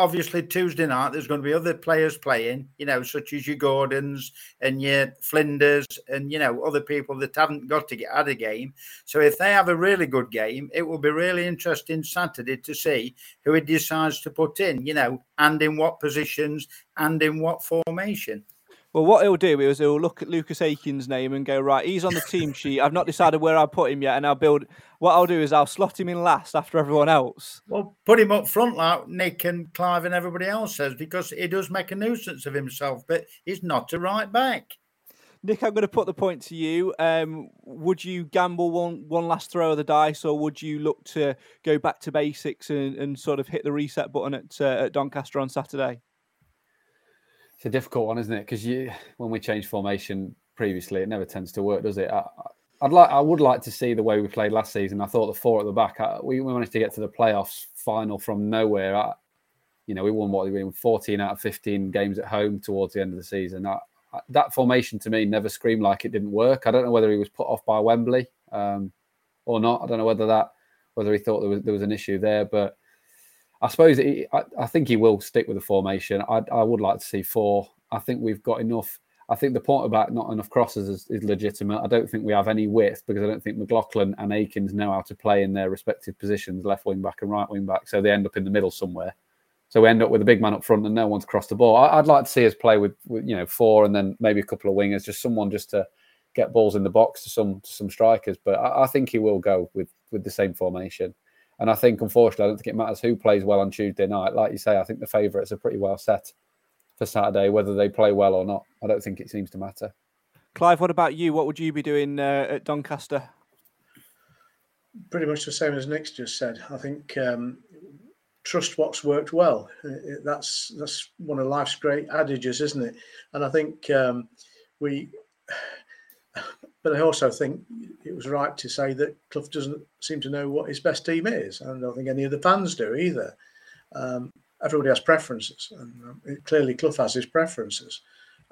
Speaker 8: obviously Tuesday night there's going to be other players playing, you know, such as your Gordons and your Flinders and you know other people that haven't got to get out a game. So if they have a really good game, it will be really interesting Saturday to see who he decides to put in, you know, and in what positions and in what formation.
Speaker 2: Well, what he'll do is he'll look at Lucas Akins's name and go, right, he's on the team sheet. I've not decided where I'll put him yet, and I'll build. What I'll do is I'll slot him in last after everyone else.
Speaker 8: Well, put him up front like Nick and Clive and everybody else says because he does make a nuisance of himself, but he's not a right back.
Speaker 2: Nick, I'm going to put the point to you. Um, would you gamble one one last throw of the dice, or would you look to go back to basics and, and sort of hit the reset button at, uh, at Doncaster on Saturday?
Speaker 6: It's a difficult one, isn't it? Because you, when we change formation previously, it never tends to work, does it? I, I'd like, I would like to see the way we played last season. I thought the four at the back, I, we, we managed to get to the playoffs final from nowhere. I, you know, we won what we won 14 out of 15 games at home towards the end of the season. I, that formation to me never screamed like it didn't work. I don't know whether he was put off by Wembley um, or not. I don't know whether that whether he thought there was there was an issue there, but I suppose I, I think he will stick with the formation. I, I would like to see four. I think we've got enough. I think the point about not enough crosses is, is legitimate. I don't think we have any width because I don't think McLaughlin and Akins know how to play in their respective positions, left wing back and right wing back. So they end up in the middle somewhere. So we end up with a big man up front and no one's crossed the ball. I, would like to see us play with, with, you know four and then maybe a couple of wingers, just someone just to get balls in the box to some to some strikers. But I, I think he will go with with the same formation. And I think, unfortunately, I don't think it matters who plays well on Tuesday night. Like you say, I think the favourites are pretty well set for Saturday, whether they play well or not. I don't think it seems to matter.
Speaker 2: Clive, what about you? What would you be doing uh, at Doncaster?
Speaker 4: Pretty much the same as Nick's just said. I think um, trust what's worked well. It- That's that's one of life's great adages, isn't it? And I think um, we. But I also think it was right to say that Clough doesn't seem to know what his best team is. and I don't think any of the fans do either. Um, everybody has preferences, and um, it, clearly Clough has his preferences,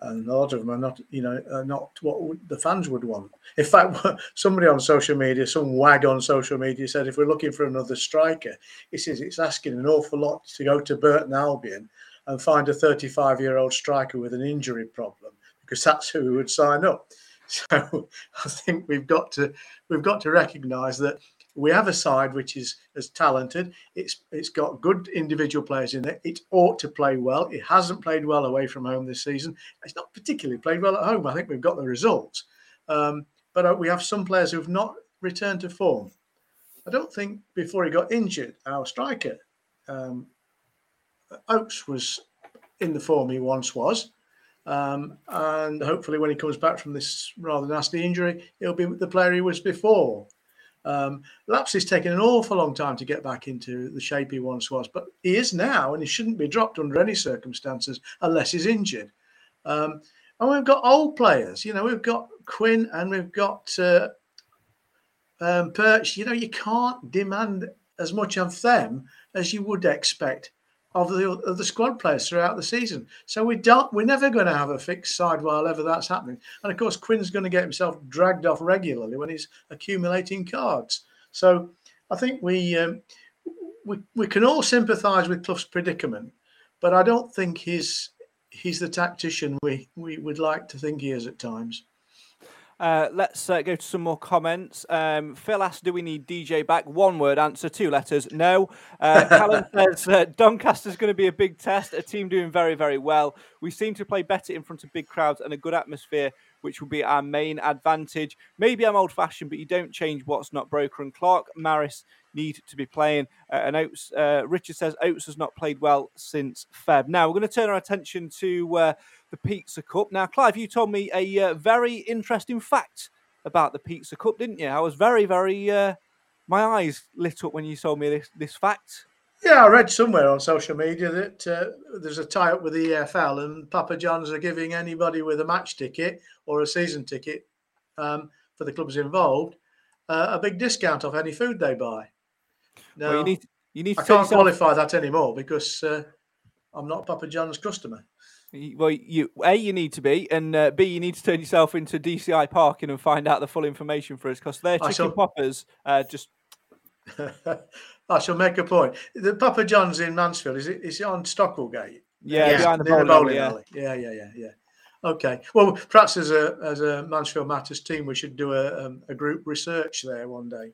Speaker 4: and a lot of them are not, you know, are not what the fans would want. In fact, somebody on social media, some wag on social media, said if we're looking for another striker, he says it's asking an awful lot to go to Burton Albion and find a 35-year-old striker with an injury problem because that's who we would sign up. So I think we've got to we've got to recognise that we have a side which is as talented. It's it's got good individual players in it. It ought to play well. It hasn't played well away from home this season. It's not particularly played well at home. I think we've got the results, um, but uh, we have some players who've not returned to form. I don't think before he got injured, our striker um, was in the form he once was. Um, and hopefully, when he comes back from this rather nasty injury, he'll be the player he was before. Um, Laps is taking an awful long time to get back into the shape he once was, but he is now, and he shouldn't be dropped under any circumstances unless he's injured. Um, and we've got old players, you know, we've got Quinn and we've got uh, um, Perch. You know, you can't demand as much of them as you would expect of the of the squad players throughout the season. So we don't we're never going to have a fixed side while ever that's happening. And of course, Quinn's going to get himself dragged off regularly when he's accumulating cards. So I think we um, we we can all sympathise with Clough's predicament, but I don't think he's he's the tactician we we would like to think he is at times.
Speaker 2: Uh, let's uh, go to some more comments. Um, Phil asked, "Do we need DJ back?" One word answer, two letters. No. Uh, Callum says uh, Doncaster's going to be a big test. A team doing very, very well. We seem to play better in front of big crowds and a good atmosphere, which will be our main advantage. Maybe I'm old-fashioned, but you don't change what's not broken. And Clarke Maris need to be playing. Uh, and Oates, uh, Richard says Oates has not played well since Feb. Now we're going to turn our attention to uh, the Pizza Cup. Now, Clive, you told me a uh, very interesting fact about the Pizza Cup, didn't you? I was very, very. Uh, my eyes lit up when you told me this this fact.
Speaker 4: Yeah, I read somewhere on social media that uh, there's a tie up with the EFL and Papa John's are giving anybody with a match ticket or a season ticket um, for the clubs involved uh, a big discount off any food they buy.
Speaker 2: Now, well, you need you need.
Speaker 4: I can't yourself... qualify that anymore because uh, I'm not Papa John's customer.
Speaker 2: Well, you a you need to be, and uh, b you need to turn yourself into DCI parking and find out the full information for us because their chicken shall... poppers uh, just.
Speaker 4: I shall make a point. The Papa John's in Mansfield is it? Is it on Stockwell Gate?
Speaker 2: Yeah, yeah behind the bowling, bowling
Speaker 4: yeah. alley. Yeah, yeah, yeah, yeah. Okay. Well, perhaps as a as a Mansfield Matters team, we should do a um, a group research there one day.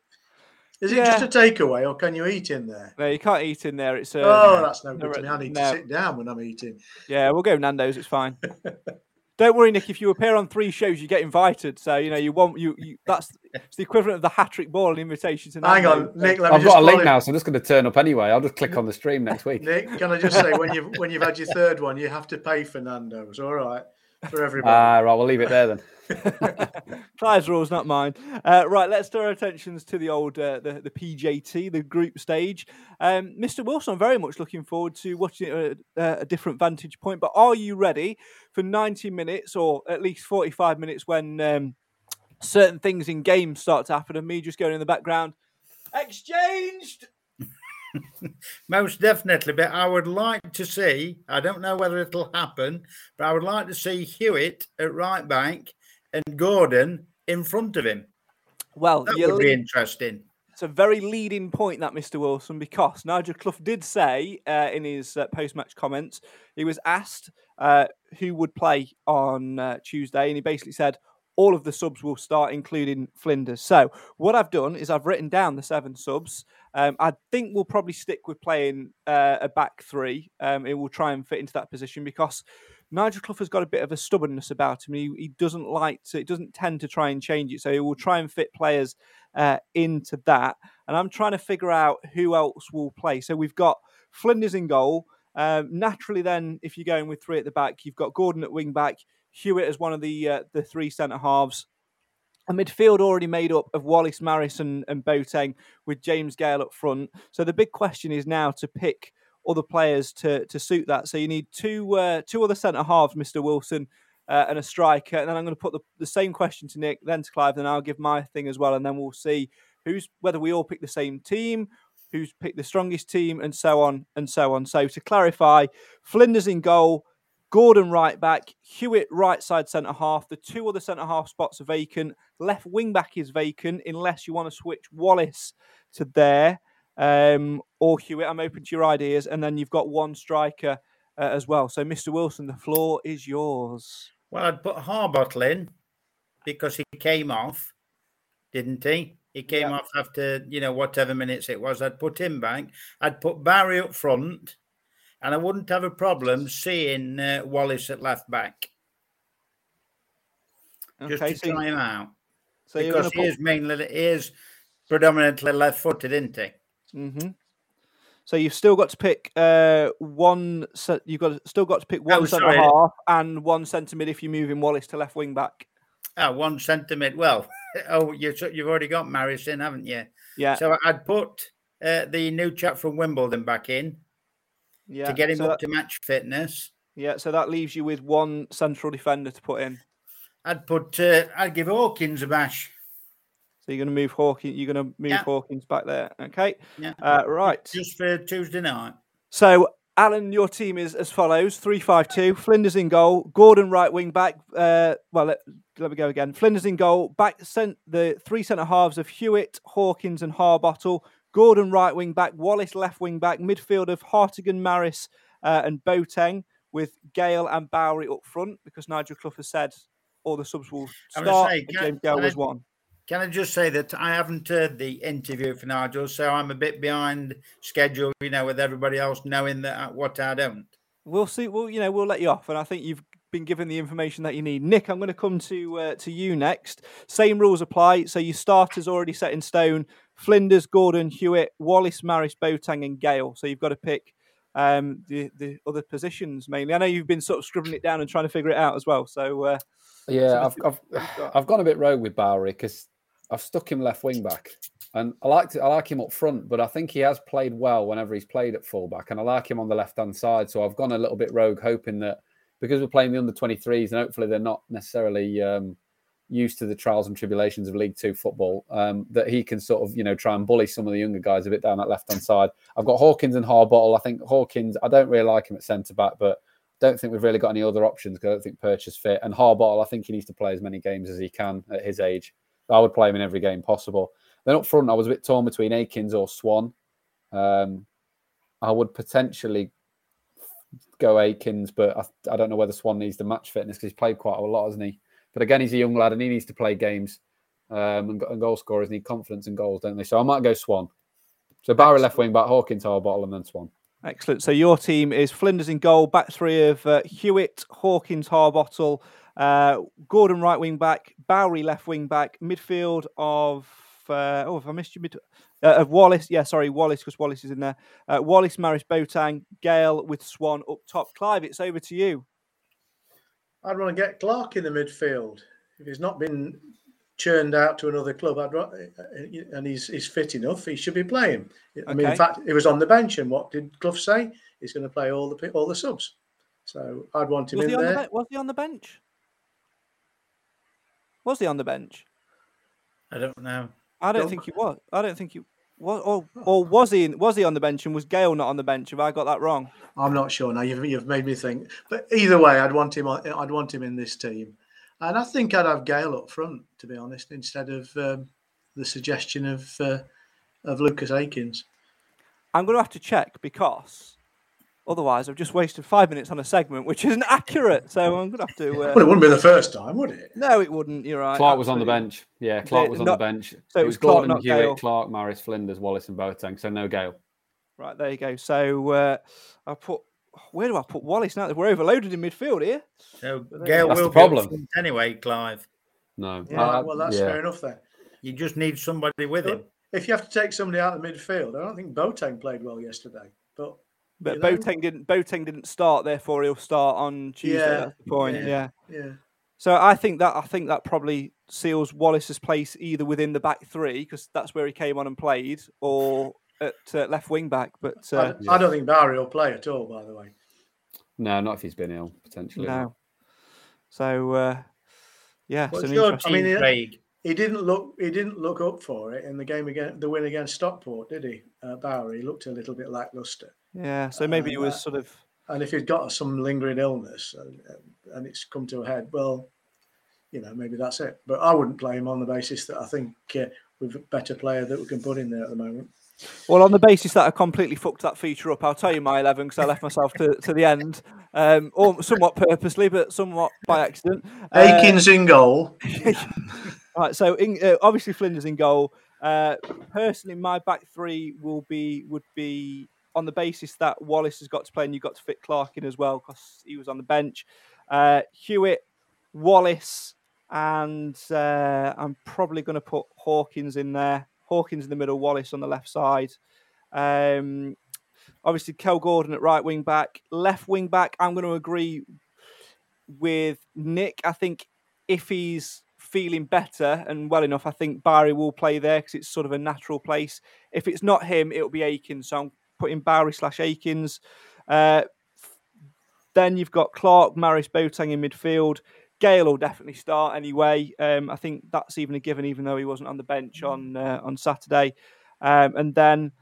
Speaker 4: Is it just a takeaway, or can you eat in there?
Speaker 2: No, you can't eat in there. It's
Speaker 4: a, oh, that's no good to me. I need no. to sit down when I'm eating.
Speaker 2: Yeah, we'll go Nando's. It's fine. Don't worry, Nick. If you appear on three shows, you get invited. So you know you want you, you that's it's the equivalent of the hat trick ball invitation to.
Speaker 4: Hang on, Nick.
Speaker 6: I've got a link now, so I'm just going to turn up anyway. I'll just click on the stream next week.
Speaker 4: Nick, can I just say when you've when you've had your third one, you have to pay for Nando's. All right, for everybody.
Speaker 6: Ah, uh, right. We'll leave it there then.
Speaker 2: Clive's rules, not mine. Uh, right, let's turn our attentions to the old uh, the, the PJT, the group stage. Um, Mr. Wilson, I'm very much looking forward to watching it at a different vantage point. But are you ready for 90 minutes or at least 45 minutes when um, certain things in games start to happen and me just going in the background? Exchanged!
Speaker 8: Most definitely, but I would like to see. I don't know whether it'll happen, but I would like to see Hewitt at right back and Gordon in front of him.
Speaker 2: Well,
Speaker 8: that would be interesting.
Speaker 2: It's a very leading point, that Mr. Wilson, because Nigel Clough did say uh, in his uh, post-match comments he was asked uh, who would play on uh, Tuesday, and he basically said all of the subs will start, including Flinders. So what I've done is I've written down the seven subs. Um, I think we'll probably stick with playing uh, a back three. Um, it will try and fit into that position because Nigel Clough has got a bit of a stubbornness about him. He, he doesn't like to, it doesn't tend to try and change it. So he will try and fit players uh, into that. And I'm trying to figure out who else will play. So we've got Flinders in goal. Um, naturally, then, if you're going with three at the back, you've got Gordon at wing back, Hewitt as one of the uh, the three centre halves. A midfield already made up of Wallace, Maris, and, and Boateng, with James Gale up front. So the big question is now to pick other players to to suit that. So you need two uh, two other centre halves, Mister Wilson, uh, and a striker. And then I'm going to put the, the same question to Nick, then to Clive, then I'll give my thing as well, and then we'll see who's whether we all pick the same team, who's picked the strongest team, and so on and so on. So to clarify, Flinders in goal. Gordon right back, Hewitt right side centre half. The two other centre half spots are vacant. Left wing back is vacant unless you want to switch Wallace to there um, or Hewitt. I'm open to your ideas. And then you've got one striker uh, as well. So, Mr. Wilson, the floor is yours.
Speaker 8: Well, I'd put Harbottle in because he came off, didn't he? He came
Speaker 2: Yeah.
Speaker 8: off after you know whatever minutes it was. I'd put him back. I'd put Barry up front, and I wouldn't have a problem seeing uh, Wallace at left back just
Speaker 2: Okay,
Speaker 8: to
Speaker 2: so,
Speaker 8: try him out
Speaker 2: so
Speaker 8: because
Speaker 2: going
Speaker 8: he is mainly he is predominantly left-footed, isn't he?
Speaker 2: Hmm So you've still got to pick uh, one. Se- you've got still got to pick one
Speaker 8: Oh,
Speaker 2: centre half and one centre mid if you're moving Wallace to left wing back.
Speaker 8: Ah, one centimetre. Well, oh, you, you've already got Maris in, haven't you?
Speaker 2: Yeah.
Speaker 8: So I'd put uh, the new chap from Wimbledon back in
Speaker 2: yeah.
Speaker 8: to get him
Speaker 2: so
Speaker 8: up
Speaker 2: that,
Speaker 8: to match fitness.
Speaker 2: yeah. So that leaves you with one central defender to put in.
Speaker 8: I'd put. Uh, I'd give Hawkins a bash.
Speaker 2: So you're going to move Hawkins. You're going to move
Speaker 8: Yeah.
Speaker 2: Hawkins back there. Okay.
Speaker 8: Yeah.
Speaker 2: Uh, right.
Speaker 8: Just for Tuesday night.
Speaker 2: So, Alan, your team is as follows: three-five-two. Flinders in goal. Gordon right wing back. Uh, well, let, let me go again. Flinders in goal. Back sent the three centre halves of Hewitt, Hawkins, and Harbottle. Gordon right wing back. Wallace left wing back. Midfield of Hartigan, Maris, uh, and Boateng with Gale and Bowery up front because Nigel Clough has said all the subs will start.
Speaker 8: say,
Speaker 2: and James Gale was one.
Speaker 8: Can I just say that I haven't heard the interview for Nigel, so I'm a bit behind schedule. You know, with everybody else knowing that uh, what I don't.
Speaker 2: We'll see. We'll you know we'll let you off, and I think you've been given the information that you need. Nick, I'm going to come to uh, to you next. Same rules apply. So your starters already set in stone: Flinders, Gordon, Hewitt, Wallace, Maris, Boateng, and Gale. So you've got to pick um, the the other positions mainly. I know you've been sort of scribbling it down and trying to figure it out as well. So uh,
Speaker 6: Yeah,
Speaker 2: So
Speaker 6: I've, I've,
Speaker 2: what have you got?
Speaker 6: I've gone a bit rogue with Bowery because I've stuck him left wing back, and I like I like him up front, but I think he has played well whenever he's played at fullback, and I like him on the left hand side. So I've gone a little bit rogue, hoping that because we're playing the under 23s, and hopefully they're not necessarily um, used to the trials and tribulations of League Two football, um, that he can sort of you know try and bully some of the younger guys a bit down that left hand side. I've got Hawkins and Harbottle. I think Hawkins. I don't really like him at centre back, but don't think we've really got any other options because I don't think Perch is fit. And Harbottle, I think he needs to play as many games as he can at his age. I would play him in every game possible. Then up front, I was a bit torn between Akins or Swan. Um, I would potentially go Akins, but I, I don't know whether Swan needs the match fitness because he's played quite a lot, hasn't he? But again, he's a young lad and he needs to play games. Um, and, and goal scorers need confidence in goals, don't they? So I might go Swan. So Barry left wing back, Hawkins, Harbottle, and then Swan.
Speaker 2: Excellent. So your team is Flinders in goal, back three of uh, Hewitt, Hawkins, Harbottle, uh, Gordon right wing back, Bowery left wing back, midfield of uh, oh, have I missed you? Mid- uh, of Wallace, yeah, sorry, Wallace because Wallace is in there. Uh, Wallace, Maris, Boateng, Gale with Swan up top. Clive, it's over to you.
Speaker 4: I'd want to get Clarke in the midfield. If he's not been churned out to another club, I'd, ra- and he's he's fit enough, he should be playing. I mean,
Speaker 2: Okay.
Speaker 4: in fact, he was on the bench, and what did Clough say? He's going to play all the all the subs. So I'd want him
Speaker 2: Was
Speaker 4: in
Speaker 2: he, on the
Speaker 4: there.
Speaker 2: ben- was he on the bench? Was he on the bench?
Speaker 8: I don't know.
Speaker 2: I don't
Speaker 4: No.
Speaker 2: think he was. I don't think he was. Or, or was he? Was he on the bench and was Gale not on the bench? Have I got that wrong?
Speaker 4: I'm not sure now. You've, you've made me think. But either way, I'd want him. I'd want him in this team, and I think I'd have Gale up front, to be honest, instead of um, the suggestion of uh, of Lucas Akins.
Speaker 2: I'm going to have to check because otherwise I've just wasted five minutes on a segment which isn't accurate. So I'm going to have to. Uh,
Speaker 4: Well, it wouldn't be the first time, would it?
Speaker 2: no, it wouldn't. You're right.
Speaker 6: Clarke was on the bench. Yeah,
Speaker 2: Clarke
Speaker 6: was on
Speaker 2: not-
Speaker 6: the bench.
Speaker 2: so it was Clarke,
Speaker 6: Gordon,
Speaker 2: not
Speaker 6: Hewitt,
Speaker 2: Gale.
Speaker 6: Clarke, Maris, Flinders, Wallace, and Boateng. So no Gale.
Speaker 2: Right there you go. So uh, I put. Where do I put Wallace now? We're overloaded in midfield here.
Speaker 8: So
Speaker 2: there you
Speaker 8: Gale
Speaker 6: That's
Speaker 8: will
Speaker 6: the
Speaker 8: be
Speaker 6: problem.
Speaker 8: front anyway, Clive.
Speaker 6: No.
Speaker 4: Yeah,
Speaker 6: Uh,
Speaker 4: well, that's
Speaker 6: yeah.
Speaker 4: fair enough then.
Speaker 8: You just need somebody with him.
Speaker 4: If you have to take somebody out of the midfield, I don't think Boateng played well yesterday. But
Speaker 2: But
Speaker 4: You know?
Speaker 2: Boateng didn't. Boateng didn't start. Therefore, he'll start on Tuesday.
Speaker 4: Yeah,
Speaker 2: That's the point.
Speaker 4: yeah.
Speaker 2: yeah.
Speaker 4: yeah,
Speaker 2: So I think that I think that probably seals Wallace's place either within the back three because that's where he came on and played, or at uh, left wing back. But
Speaker 4: I,
Speaker 2: uh,
Speaker 4: d- I don't think Barry will play at all. By the way,
Speaker 6: No, not if he's been ill, potentially.
Speaker 2: no. So uh, yeah,
Speaker 8: What's
Speaker 2: it's an interesting.
Speaker 8: team,
Speaker 4: I mean, it-
Speaker 8: Craig?
Speaker 4: he didn't look he didn't look up for it in the game against the win against Stockport, did he? Uh, Barry he looked a little bit lackluster.
Speaker 2: Yeah, so maybe he
Speaker 4: Uh,
Speaker 2: was sort of.
Speaker 4: And if he's got some lingering illness and, and it's come to a head, well, you know, maybe that's it. But I wouldn't play him on the basis that I think uh, we've a better player that we can put in there at the moment.
Speaker 2: Well, on the basis that I completely fucked that feature up, I'll tell you my 11 because I left myself to, to the end, um, or somewhat purposely, but somewhat by accident.
Speaker 4: Akins uh, in goal.
Speaker 2: right, so in, uh, obviously Flinders in goal. Uh, personally, my back three will be would be on the basis that Wallace has got to play and you've got to fit Clarke in as well because he was on the bench. Uh, Hewitt, Wallace, and uh, I'm probably going to put Hawkins in there. Hawkins in the middle, Wallace on the left side. Um, obviously, Kel Gordon at right wing back. Left wing back, I'm going to agree with Nick. I think if he's feeling better and well enough, I think Barry will play there because it's sort of a natural place. If it's not him, it'll be Akins. So I'm putting Bowery slash Akins. Uh, then you've got Clarke, Maris, Boateng in midfield. Gale will definitely start anyway. Um, I think that's even a given, even though he wasn't on the bench on uh, on Saturday. Um, and then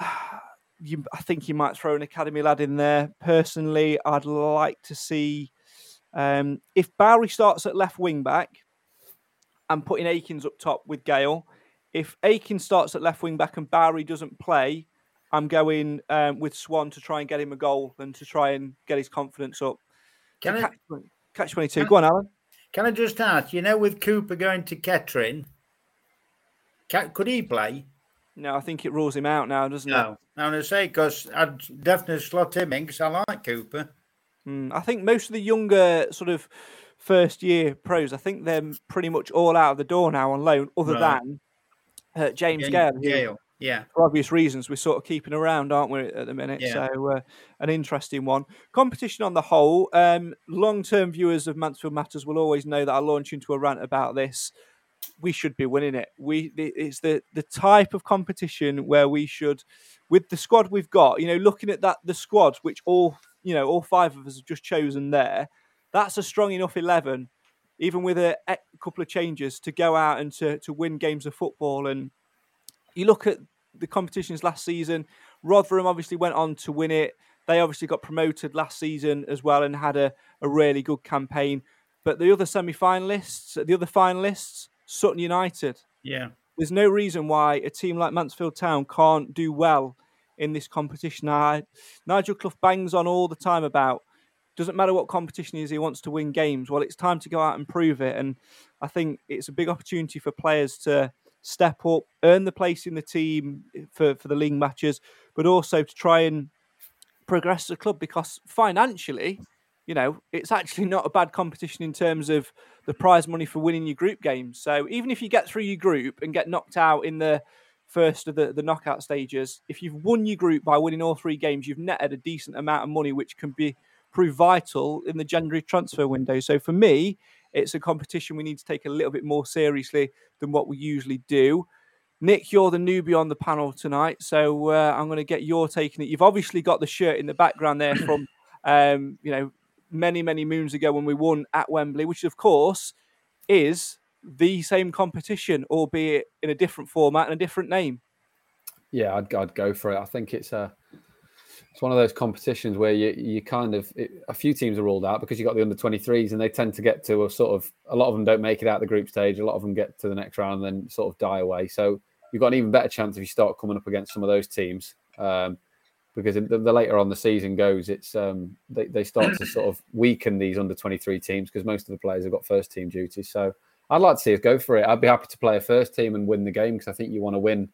Speaker 2: you, I think you might throw an academy lad in there. Personally, I'd like to see um, if Bowery starts at left wing back and putting Akins up top with Gale. If Akins starts at left wing back and Bowery doesn't play, I'm going um, with Swan to try and get him a goal and to try and get his confidence up.
Speaker 8: Can
Speaker 2: catch, catch 22. Go on, Alan.
Speaker 8: Can I just ask, you know, with Cooper going to Kettering, could he play?
Speaker 2: No, I think it rules him out now, doesn't
Speaker 8: no.
Speaker 2: it?
Speaker 8: No, I'm going to say because I'd definitely slot him in because I like Cooper.
Speaker 2: Mm, I think most of the younger sort of first year pros, I think they're pretty much all out of the door now on loan, other right. than uh, James Gale.
Speaker 8: Gale. Yeah.
Speaker 2: For obvious reasons, we're sort of keeping around, aren't we, at the minute? Yeah. So, uh, an interesting one. Competition on the whole. Um, Long term viewers of Mansfield Matters will always know that I launch into a rant about this. We should be winning it. We It's the, the type of competition where we should, with the squad we've got, you know, looking at that, the squad, which all, you know, all five of us have just chosen there, that's a strong enough 11, even with a, a couple of changes, to go out and to, to win games of football. And you look at the competitions last season. Rotherham obviously went on to win it. They obviously got promoted last season as well and had a, a really good campaign. But the other semi finalists, the other finalists, Sutton United.
Speaker 8: Yeah.
Speaker 2: There's no reason why a team like Mansfield Town can't do well in this competition. I, Nigel Clough bangs on all the time about doesn't matter what competition is, he wants to win games. Well, it's time to go out and prove it. And I think it's a big opportunity for players to step up, earn the place in the team eh, for, for the league matches, but also to try and progress the club because financially, you know, it's actually not a bad competition in terms of the prize money for winning your group games. So even if you get through your group and get knocked out in the first of the, the knockout stages, if you've won your group by winning all three games, you've netted a decent amount of money, which can be prove vital in the January transfer window. So for me, it's a competition we need to take a little bit more seriously than what we usually do. Nick, you're the newbie on the panel tonight, so uh, I'm going to get your take on it. You've obviously got the shirt in the background there from, um, you know, many many moons ago when we won at Wembley, which of course is the same competition, albeit in a different format and a different name.
Speaker 6: Yeah, I'd, I'd go for it. I think it's a it's one of those competitions where you you kind of it, a few teams are ruled out because you got the under 23s and they tend to get to a sort of a lot of them don't make it out the group stage a lot of them get to the next round and then sort of die away. So you've got an even better chance if you start coming up against some of those teams um, because the, the, later on the season goes it's um, they, they start to sort of weaken these under 23 teams because most of the players have got first team duties so I'd like to see us go for it. I'd be happy to play a first team and win the game because I think you want to win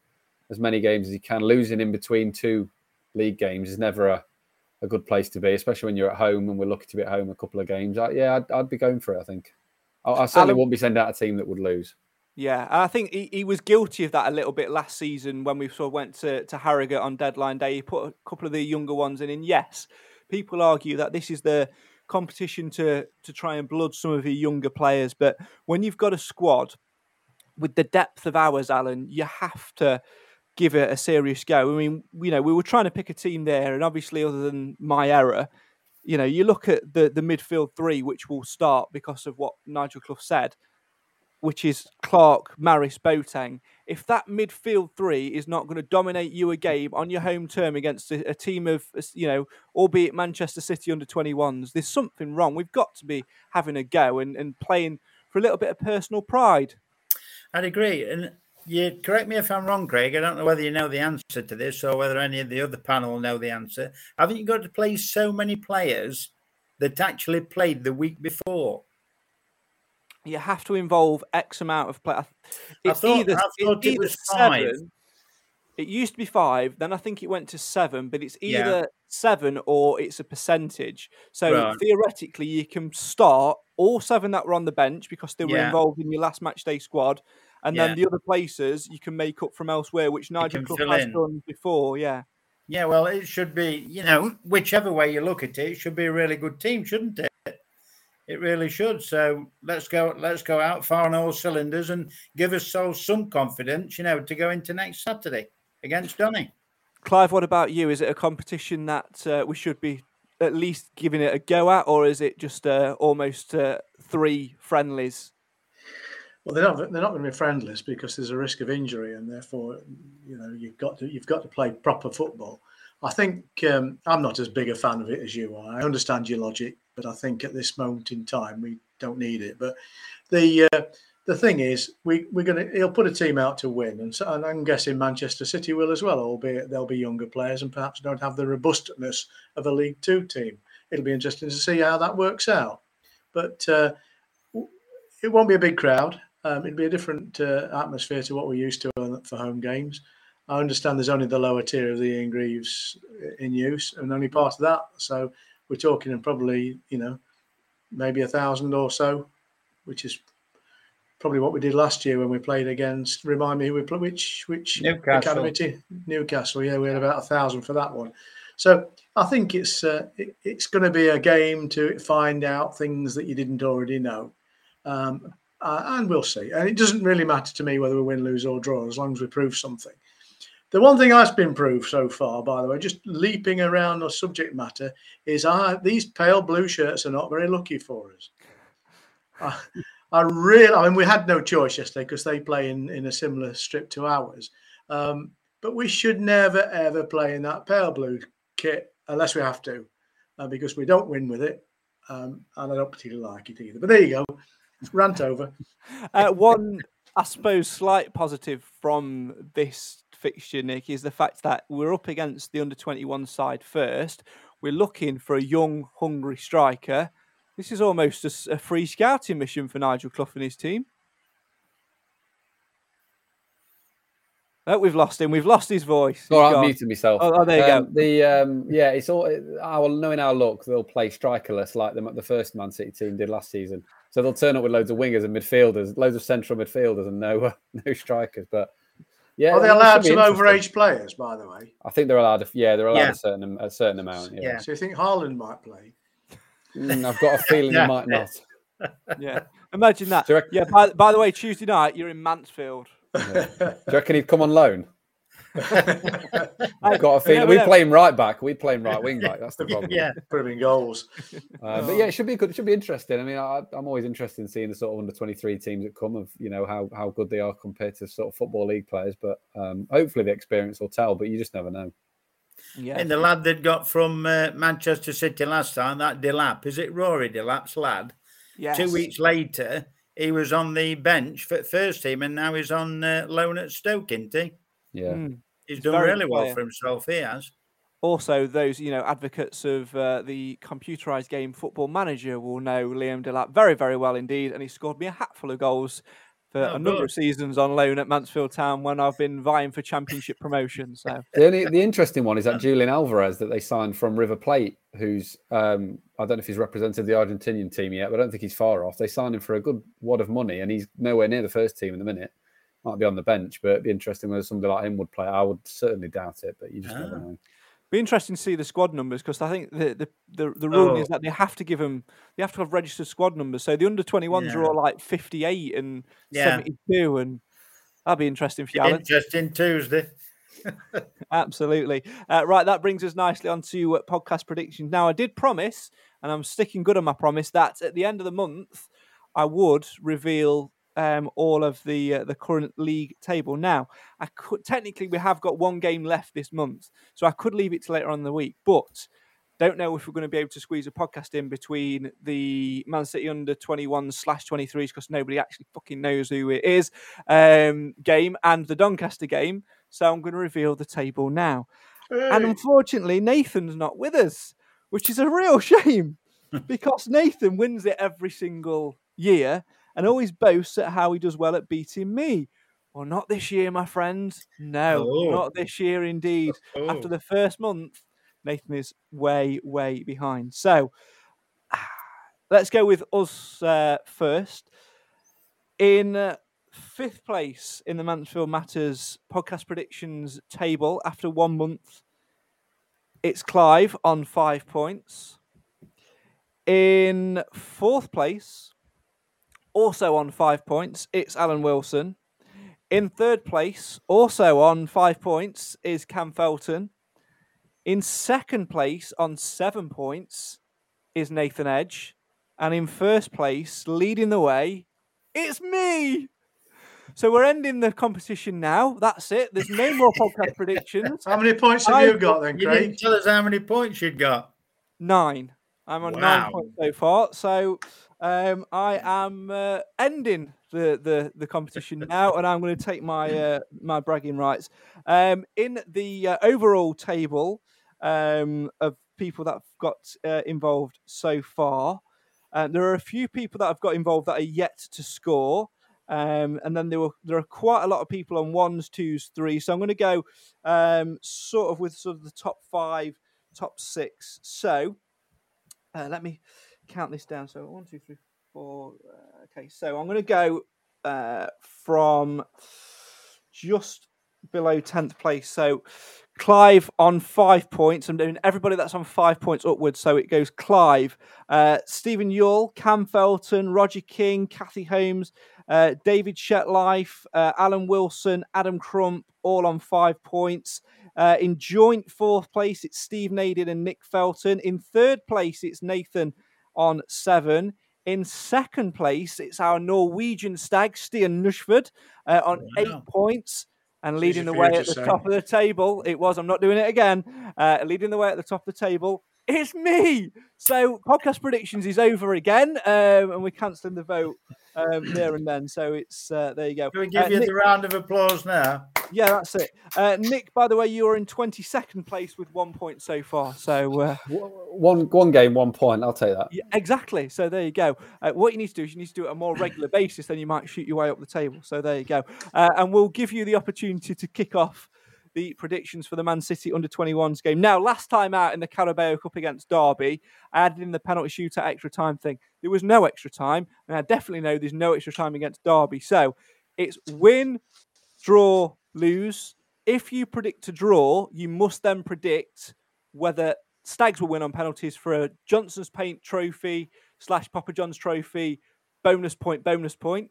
Speaker 6: as many games as you can losing in between two league games is never a, a good place to be, especially when you're at home and we're lucky to be at home a couple of games. I, yeah, I'd, I'd, be going for it. I think I, I certainly Alan, won't be sending out a team that would lose.
Speaker 2: Yeah, I think he, he was guilty of that a little bit last season when we sort of went to, to Harrogate on deadline day. He put a couple of the younger ones in, and yes, people argue that this is the competition to to try and blood some of your younger players. But when you've got a squad with the depth of ours, Alan, you have to give it a serious go. I mean, you know, we were trying to pick a team there, and obviously, other than my error, you know, you look at the the midfield three, which will start because of what Nigel Clough said, which is Clarke, Maris, Boateng. If that midfield three is not going to dominate you a game on your home term against a, a team of, you know, albeit Manchester City under 21s, there's something wrong. We've got to be having a go and, and playing for a little bit of personal pride.
Speaker 8: I'd agree. And you correct me if I'm wrong, Craig. I don't know whether you know the answer to this or whether any of the other panel know the answer. Haven't you got to play so many players that actually played the week before?
Speaker 2: You have to involve X amount of players. It's
Speaker 8: thought-
Speaker 2: either,
Speaker 8: I thought it was five.
Speaker 2: seven. It used to be five, then I think it went to seven, but it's
Speaker 8: Yeah.
Speaker 2: either seven or it's a percentage. So
Speaker 8: Right.
Speaker 2: theoretically, you can start all seven that were on the bench because they were
Speaker 8: Yeah.
Speaker 2: involved in your last match day squad, and
Speaker 8: Yeah.
Speaker 2: then the other places you can make up from elsewhere, which Nigel Clough has
Speaker 8: in.
Speaker 2: done before. Yeah.
Speaker 8: Yeah, well, it should be, you know, whichever way you look at it, it should be a really good team, shouldn't it? It really should. So let's go, let's go out, fire on all cylinders, and give ourselves some confidence, you know, to go into next Saturday against Donny.
Speaker 2: Clive, what about you? Is it a competition that uh, we should be at least giving it a go at, or is it just uh, almost uh, three friendlies?
Speaker 4: Well, they're not they're not going to be friendless because there's a risk of injury, and therefore, you know, you've got to you've got to play proper football. I think um, I'm not as big a fan of it as you are. I understand your logic, but I think at this moment in time we don't need it. But the uh, the thing is, we we're to he'll put a team out to win, and, so, and I'm guessing Manchester City will as well, albeit they'll be younger players and perhaps don't have the robustness of a League Two team. It'll be interesting to see how that works out. But uh, it won't be a big crowd. Um, it'd be a different uh, atmosphere to what we're used to for home games. I understand there's only the lower tier of the Ian Greaves in use, and only part of that. So we're talking and probably, you know, maybe a thousand or so, which is probably what we did last year when we played against. Remind me who we played, which which
Speaker 8: Newcastle.
Speaker 4: academy team? Newcastle. Yeah, we had about a thousand for that one. So I think it's uh, it, it's going to be a game to find out things that you didn't already know, um, uh, and we'll see. And it doesn't really matter to me whether we win, lose, or draw, as long as we prove something. The one thing that's been proved so far, by the way, just leaping around the subject matter, is I, these pale blue shirts are not very lucky for us. I, I really, I mean, we had no choice yesterday because they play in, in a similar strip to ours. Um, but we should never, ever play in that pale blue kit unless we have to, uh, because we don't win with it. Um, and I don't particularly like it either. But there you go. Rant over.
Speaker 2: Uh, one, I suppose, slight positive from this fixture, Nick, is the fact that we're up against the under 21 side first. We're looking for a young, hungry striker. This is almost a free scouting mission for Nigel Clough and his team. Oh, we've lost him. We've lost his voice.
Speaker 6: All right,
Speaker 2: He's
Speaker 6: I
Speaker 2: gone.
Speaker 6: muted myself.
Speaker 2: Oh, oh, there you
Speaker 6: Um,
Speaker 2: go.
Speaker 6: The um, yeah, it's all I our knowing our luck. They'll play strikerless like them at the first Man City team did last season. So they'll turn up with loads of wingers and midfielders, loads of central midfielders, and no uh, no strikers. But yeah,
Speaker 4: Are they
Speaker 6: I mean, it
Speaker 4: allowed some
Speaker 6: interesting.
Speaker 4: overage players, by the way?
Speaker 6: I think they're allowed. A, yeah, they're allowed
Speaker 8: Yeah.
Speaker 6: a certain a certain amount. Yeah,
Speaker 4: So you think Haaland might play?
Speaker 6: Mm, I've got a feeling
Speaker 8: Yeah.
Speaker 6: they might not.
Speaker 2: Yeah. Imagine that.
Speaker 6: Reckon-
Speaker 2: Yeah, by, by the way, Tuesday night, you're in Mansfield.
Speaker 6: Do you reckon he'd come on loan? I've got a feeling
Speaker 2: we
Speaker 6: we
Speaker 2: have-
Speaker 6: play him right back. We play him right wing back. That's the problem.
Speaker 8: Yeah.
Speaker 4: Put him in goals.
Speaker 6: Uh, but yeah, it should be good. It should be interesting. I mean, I, I'm always interested in seeing the sort of under 23 teams that come of you know how how good they are compared to sort of football league players. But um, hopefully the experience will tell. But you just never know.
Speaker 2: Yeah.
Speaker 8: And the lad that got from uh, Manchester City last time, that Delap, is it Rory Delap's lad?
Speaker 2: yes.
Speaker 8: Two weeks later, he was on the bench for first team, and now he's on uh, loan at Stoke, isn't he?
Speaker 6: Yeah.
Speaker 2: Mm.
Speaker 8: He's
Speaker 2: He's
Speaker 8: done really well
Speaker 2: player.
Speaker 8: for himself. He has.
Speaker 2: Also, those you know advocates of uh, the computerized game Football Manager will know Liam Delap very, very well indeed, and he scored me a hatful of goals for
Speaker 8: Oh,
Speaker 2: a number
Speaker 8: good.
Speaker 2: of seasons on loan at Mansfield Town when I've been vying for Championship promotion. So
Speaker 6: The only the interesting one is that Julian Alvarez that they signed from River Plate, who's um, I don't know if he's represented the Argentinian team yet, but I don't think he's far off. They signed him for a good wad of money, and he's nowhere near the first team in the minute. Might be on the bench, but it'd be interesting whether somebody like him would play. I would certainly doubt it, but you just never
Speaker 8: Ah.
Speaker 6: know.
Speaker 2: be interesting to see the squad numbers because I think the the the, the rule
Speaker 8: Oh.
Speaker 2: is that they have to give them they have to have registered squad numbers. So the under 21s are all like 58 and
Speaker 8: Yeah.
Speaker 2: 72, and that'd be interesting for you, Alan.
Speaker 8: Interesting Tuesday.
Speaker 2: Absolutely. Uh, right, that brings us nicely on to uh, podcast predictions. Now, I did promise, and I'm sticking good on my promise, that at the end of the month, I would reveal um, all of the uh, the current league table. Now, I could technically we have got one game left this month, so I could leave it to later on in the week. But Don't know if we're going to be able to squeeze a podcast in between the Man City under 21 slash 23s because nobody actually fucking knows who it is um, game and the Doncaster game. So I'm going to reveal the table now. And unfortunately, Nathan's not with us, which is a real shame because Nathan wins it every single year and always boasts at how he does well at beating me. Well, not this year, my friends. No,
Speaker 8: Oh.
Speaker 2: not this year indeed. After
Speaker 8: Oh.
Speaker 2: the first month, Nathan is way, way behind. So let's go with us uh, first. In uh, fifth place in the Mansfield Matters podcast predictions table after one month, it's Clive on five points. In fourth place, also on five points, it's Alan Wilson. In third place, also on five points, is Cam Felton. In second place, on seven points, is Nathan Edge. And in first place, leading the way, it's me. So we're ending the competition now. That's it. There's no more podcast predictions.
Speaker 4: How many points have you got then,
Speaker 8: You
Speaker 4: Craig?
Speaker 8: didn't tell us how many points you'd got.
Speaker 2: Nine. I'm on
Speaker 8: Wow.
Speaker 2: nine points so far. So um, I am uh, ending the, the the competition now, and I'm going to take my uh, my bragging rights. Um, in the uh, overall table um, of people that have got uh, involved so far, uh, there are a few people that have got involved that are yet to score. Um, and then there were there are quite a lot of people on ones, twos, threes. So I'm going to go um, sort of with sort of the top five, top six. So uh, let me count this down. So one, two, three, four. Uh, okay, so I'm going to go uh, from just below tenth place. So Clive on five points. I'm doing everybody that's on five points upwards. So it goes Clive, uh, Stephen Yule, Cam Felton, Roger King, Kathy Holmes, uh, David Shetlife, uh, Alan Wilson, Adam Crump, all on five points. Uh, in joint fourth place, it's Steve Naden and Nick Felton. In third place, it's Nathan on seven. In second place, it's our Norwegian stag, Stian Nushford, uh, on eight points. And leading the way at the
Speaker 4: say.
Speaker 2: top of the table, it was, I'm not doing it again, uh, leading the way at the top of the table, it's me. So podcast predictions is over again, um, and we're cancelling the vote um, there and then. So it's uh, there you go.
Speaker 8: Can we give
Speaker 2: Uh,
Speaker 8: you
Speaker 2: Nick-
Speaker 8: the round of applause now?
Speaker 2: yeah, that's it. Uh, Nick, by the way, you are in 22nd place with one point so far. So uh,
Speaker 6: One one game, one point. I'll take that.
Speaker 2: yeah, exactly. So there you go. Uh, what you need to do is you need to do it on a more regular basis, then you might shoot your way up the table. So there you go. Uh, and we'll give you the opportunity to kick off the predictions for the Man City under 21s game. Now, last time out in the Carabao Cup against Derby, I added in the penalty shootout extra time thing. There was no extra time, and I definitely know there's no extra time against Derby. So it's win, draw, lose. If you predict a draw, you must then predict whether Stags will win on penalties for a Johnstone's Paint Trophy slash Papa John's Trophy bonus point, bonus point,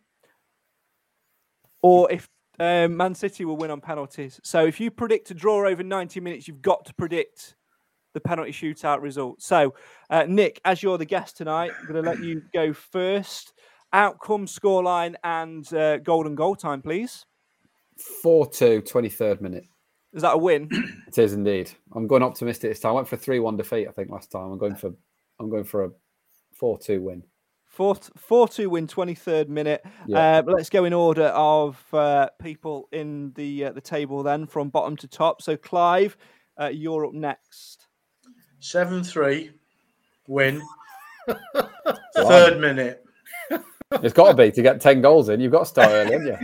Speaker 2: or if um, Man City will win on penalties. So if you predict a draw over 90 minutes, you've got to predict the penalty shootout result. So, uh, Nick, as you're the guest tonight, I'm going to let you go first. Outcome, scoreline, and uh, golden goal time, please.
Speaker 6: 4 2, 23rd minute.
Speaker 2: Is that a win?
Speaker 6: It is indeed. I'm going optimistic this time. I went for a 3 1 defeat, I think, last time. I'm going for I'm going for a 4 2 win.
Speaker 2: Four, four two win, twenty third minute.
Speaker 6: Yeah.
Speaker 2: Uh, let's go in order of uh, people in the uh, the table then, from bottom to top. So Clive, uh, you're up next.
Speaker 4: 7 3, win. Third minute.
Speaker 6: It's got to be to get 10 goals in. You've got to start early, haven't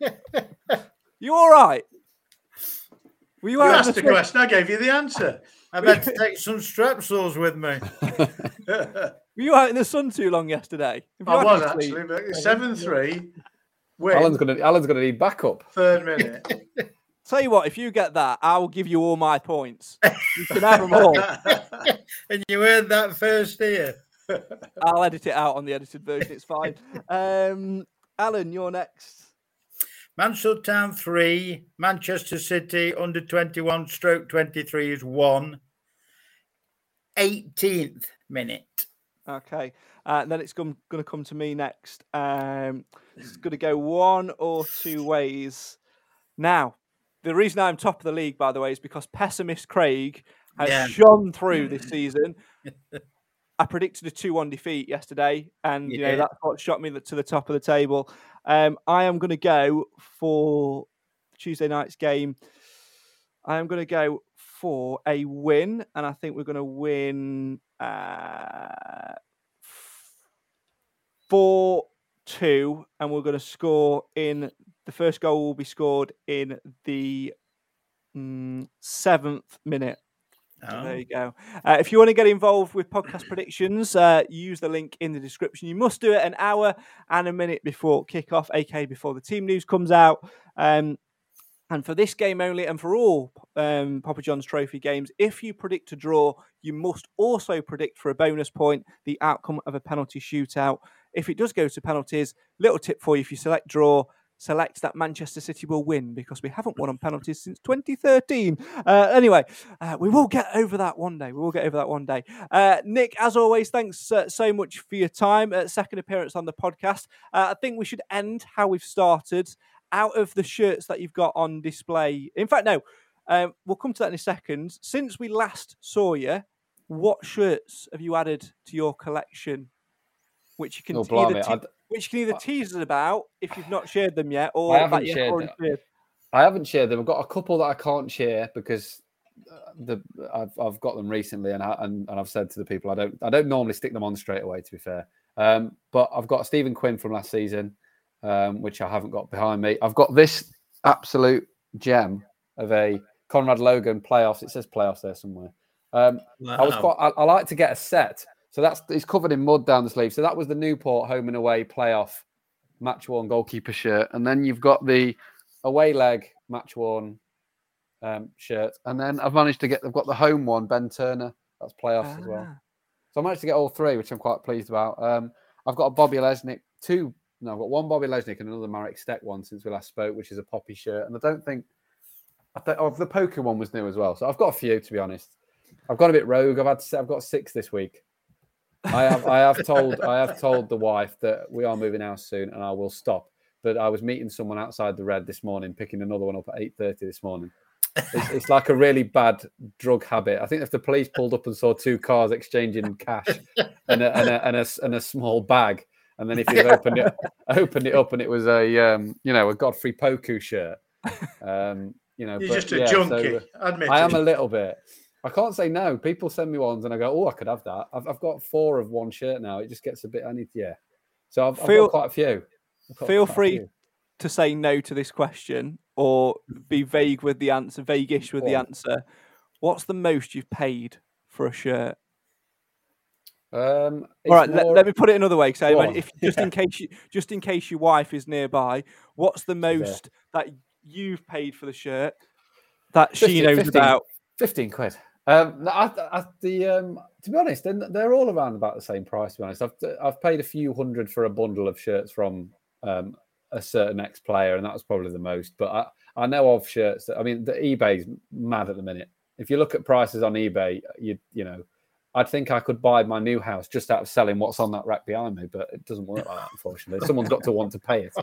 Speaker 6: you?
Speaker 2: You all right? Were you,
Speaker 4: You asked
Speaker 2: the
Speaker 4: the question, I gave you the answer.
Speaker 8: I've had to take some strepsils with me.
Speaker 2: Were you out in the sun too long yesterday?
Speaker 4: I was actually, but 7 3.
Speaker 6: Alan's gonna Alan's gonna need backup.
Speaker 4: Third minute.
Speaker 2: Tell you what, if you get that, I will give you all my points. You can have them all.
Speaker 8: and you heard that first here.
Speaker 2: I'll edit it out on the edited version. It's fine. Um, Alan, you're next.
Speaker 8: Mansfield Town 3, Manchester City under 21 stroke 23 is 1. 18th minute.
Speaker 2: Okay. Uh, then it's going to come to me next. Um, it's going to go one or two ways. Now, the reason I'm top of the league, by the way, is because pessimist Craig has
Speaker 8: Yeah.
Speaker 2: shone through this season. I predicted a 2 1 defeat yesterday, and
Speaker 8: You
Speaker 2: you know
Speaker 8: did.
Speaker 2: that's what shot me to the top of the table. Um, I am going to go for Tuesday night's game. I am going to go for a win, and I think we're going to win uh, 4 2, and we're going to score in the first goal will be scored in the mm, seventh minute. So There
Speaker 8: Oh.
Speaker 2: you go. Uh, if you want to get involved with podcast predictions, uh, use the link in the description. You must do it an hour and a minute before kickoff, aka before the team news comes out. Um, and for this game only, and for all um, Papa John's Trophy games, if you predict a draw, you must also predict for a bonus point the outcome of a penalty shootout. If it does go to penalties, little tip for you: if you select draw, select that Manchester City will win because we haven't won on penalties since 2013. Uh, anyway, uh, we will get over that one day. We will get over that one day. Uh, Nick, as always, thanks uh, so much for your time. Uh, second appearance on the podcast. Uh, I think we should end how we've started. Out of the shirts that you've got on display. In fact, no, um, we'll come to that in a second. Since we last saw you, what shirts have you added to your collection? Which you can
Speaker 6: Oh,
Speaker 2: either te- which you can either tease us about if you've not shared them yet, or
Speaker 6: I haven't shared them. I haven't shared them. I've got a couple that I can't share because uh, the I've, I've got them recently, and, I, and and I've said to the people I don't I don't normally stick them on straight away. To be fair, um, but I've got Stephen Quinn from last season, um, which I haven't got behind me. I've got this absolute gem of a Conrad Logan playoffs. It says playoffs there somewhere. Um, I was quite. I, I like to get a set, so that's it's covered in mud down the sleeve. So that was the Newport home and away playoff match worn goalkeeper shirt, and then you've got the away leg match worn um, shirt, and then I've managed to get. I've got the home one, Ben Turner. That's playoffs as well.
Speaker 2: Ah.
Speaker 6: So I managed to get all three, which I'm quite pleased about. Um, I've got a Bobby Olejnik, two. No, I've got one Bobby Olejnik and another Marek Stech one since we last spoke, which is a poppy shirt. And I don't think, I think oh, the Poku one was new as well. So I've got a few to be honest. I've got a bit rogue. I've had I've got six this week. I have I have told I have told the wife that we are moving house soon and I will stop. But I was meeting someone outside the red this morning, picking another one up at eight thirty this morning. It's, it's like a really bad drug habit. I think if the police pulled up and saw two cars exchanging cash and a, and a, and a, and a small bag, and then if you opened it opened it up and it was a um, you know a Godfrey Poku shirt, um, you know,
Speaker 4: You're
Speaker 6: but
Speaker 4: just a
Speaker 6: yeah,
Speaker 4: junkie,
Speaker 6: uh,
Speaker 4: admit
Speaker 6: I am
Speaker 4: it.
Speaker 6: a little bit. I can't say no. People send me ones and I go, oh, I could have that. I've, I've got four of one shirt now. It just gets a bit. I need, yeah. So I've, I've
Speaker 2: Feel-
Speaker 6: got quite a few.
Speaker 2: Feel free
Speaker 6: few.
Speaker 2: to say no to this question or be vague with the answer, vaguish with
Speaker 6: Go
Speaker 2: the answer. What's the most you've paid for a shirt?
Speaker 6: Um,
Speaker 2: All right,
Speaker 6: it's
Speaker 2: let, let me put it another way. So, if just in case you, just in case your wife is nearby, what's the most that you've paid for the shirt that she knows
Speaker 6: 15
Speaker 2: about?
Speaker 6: 15 quid. Um, I, I, the um, to be honest, they're, they're all around about the same price. To be honest, I've I've paid a few hundred for a bundle of shirts from um, a certain ex player, and that was probably the most. But I, I know of shirts that I mean, the eBay's mad at the minute. If you look at prices on eBay, you you know, I'd think I could buy my new house just out of selling what's on that rack behind me, but it doesn't work like that, unfortunately. Someone's got to want to pay it.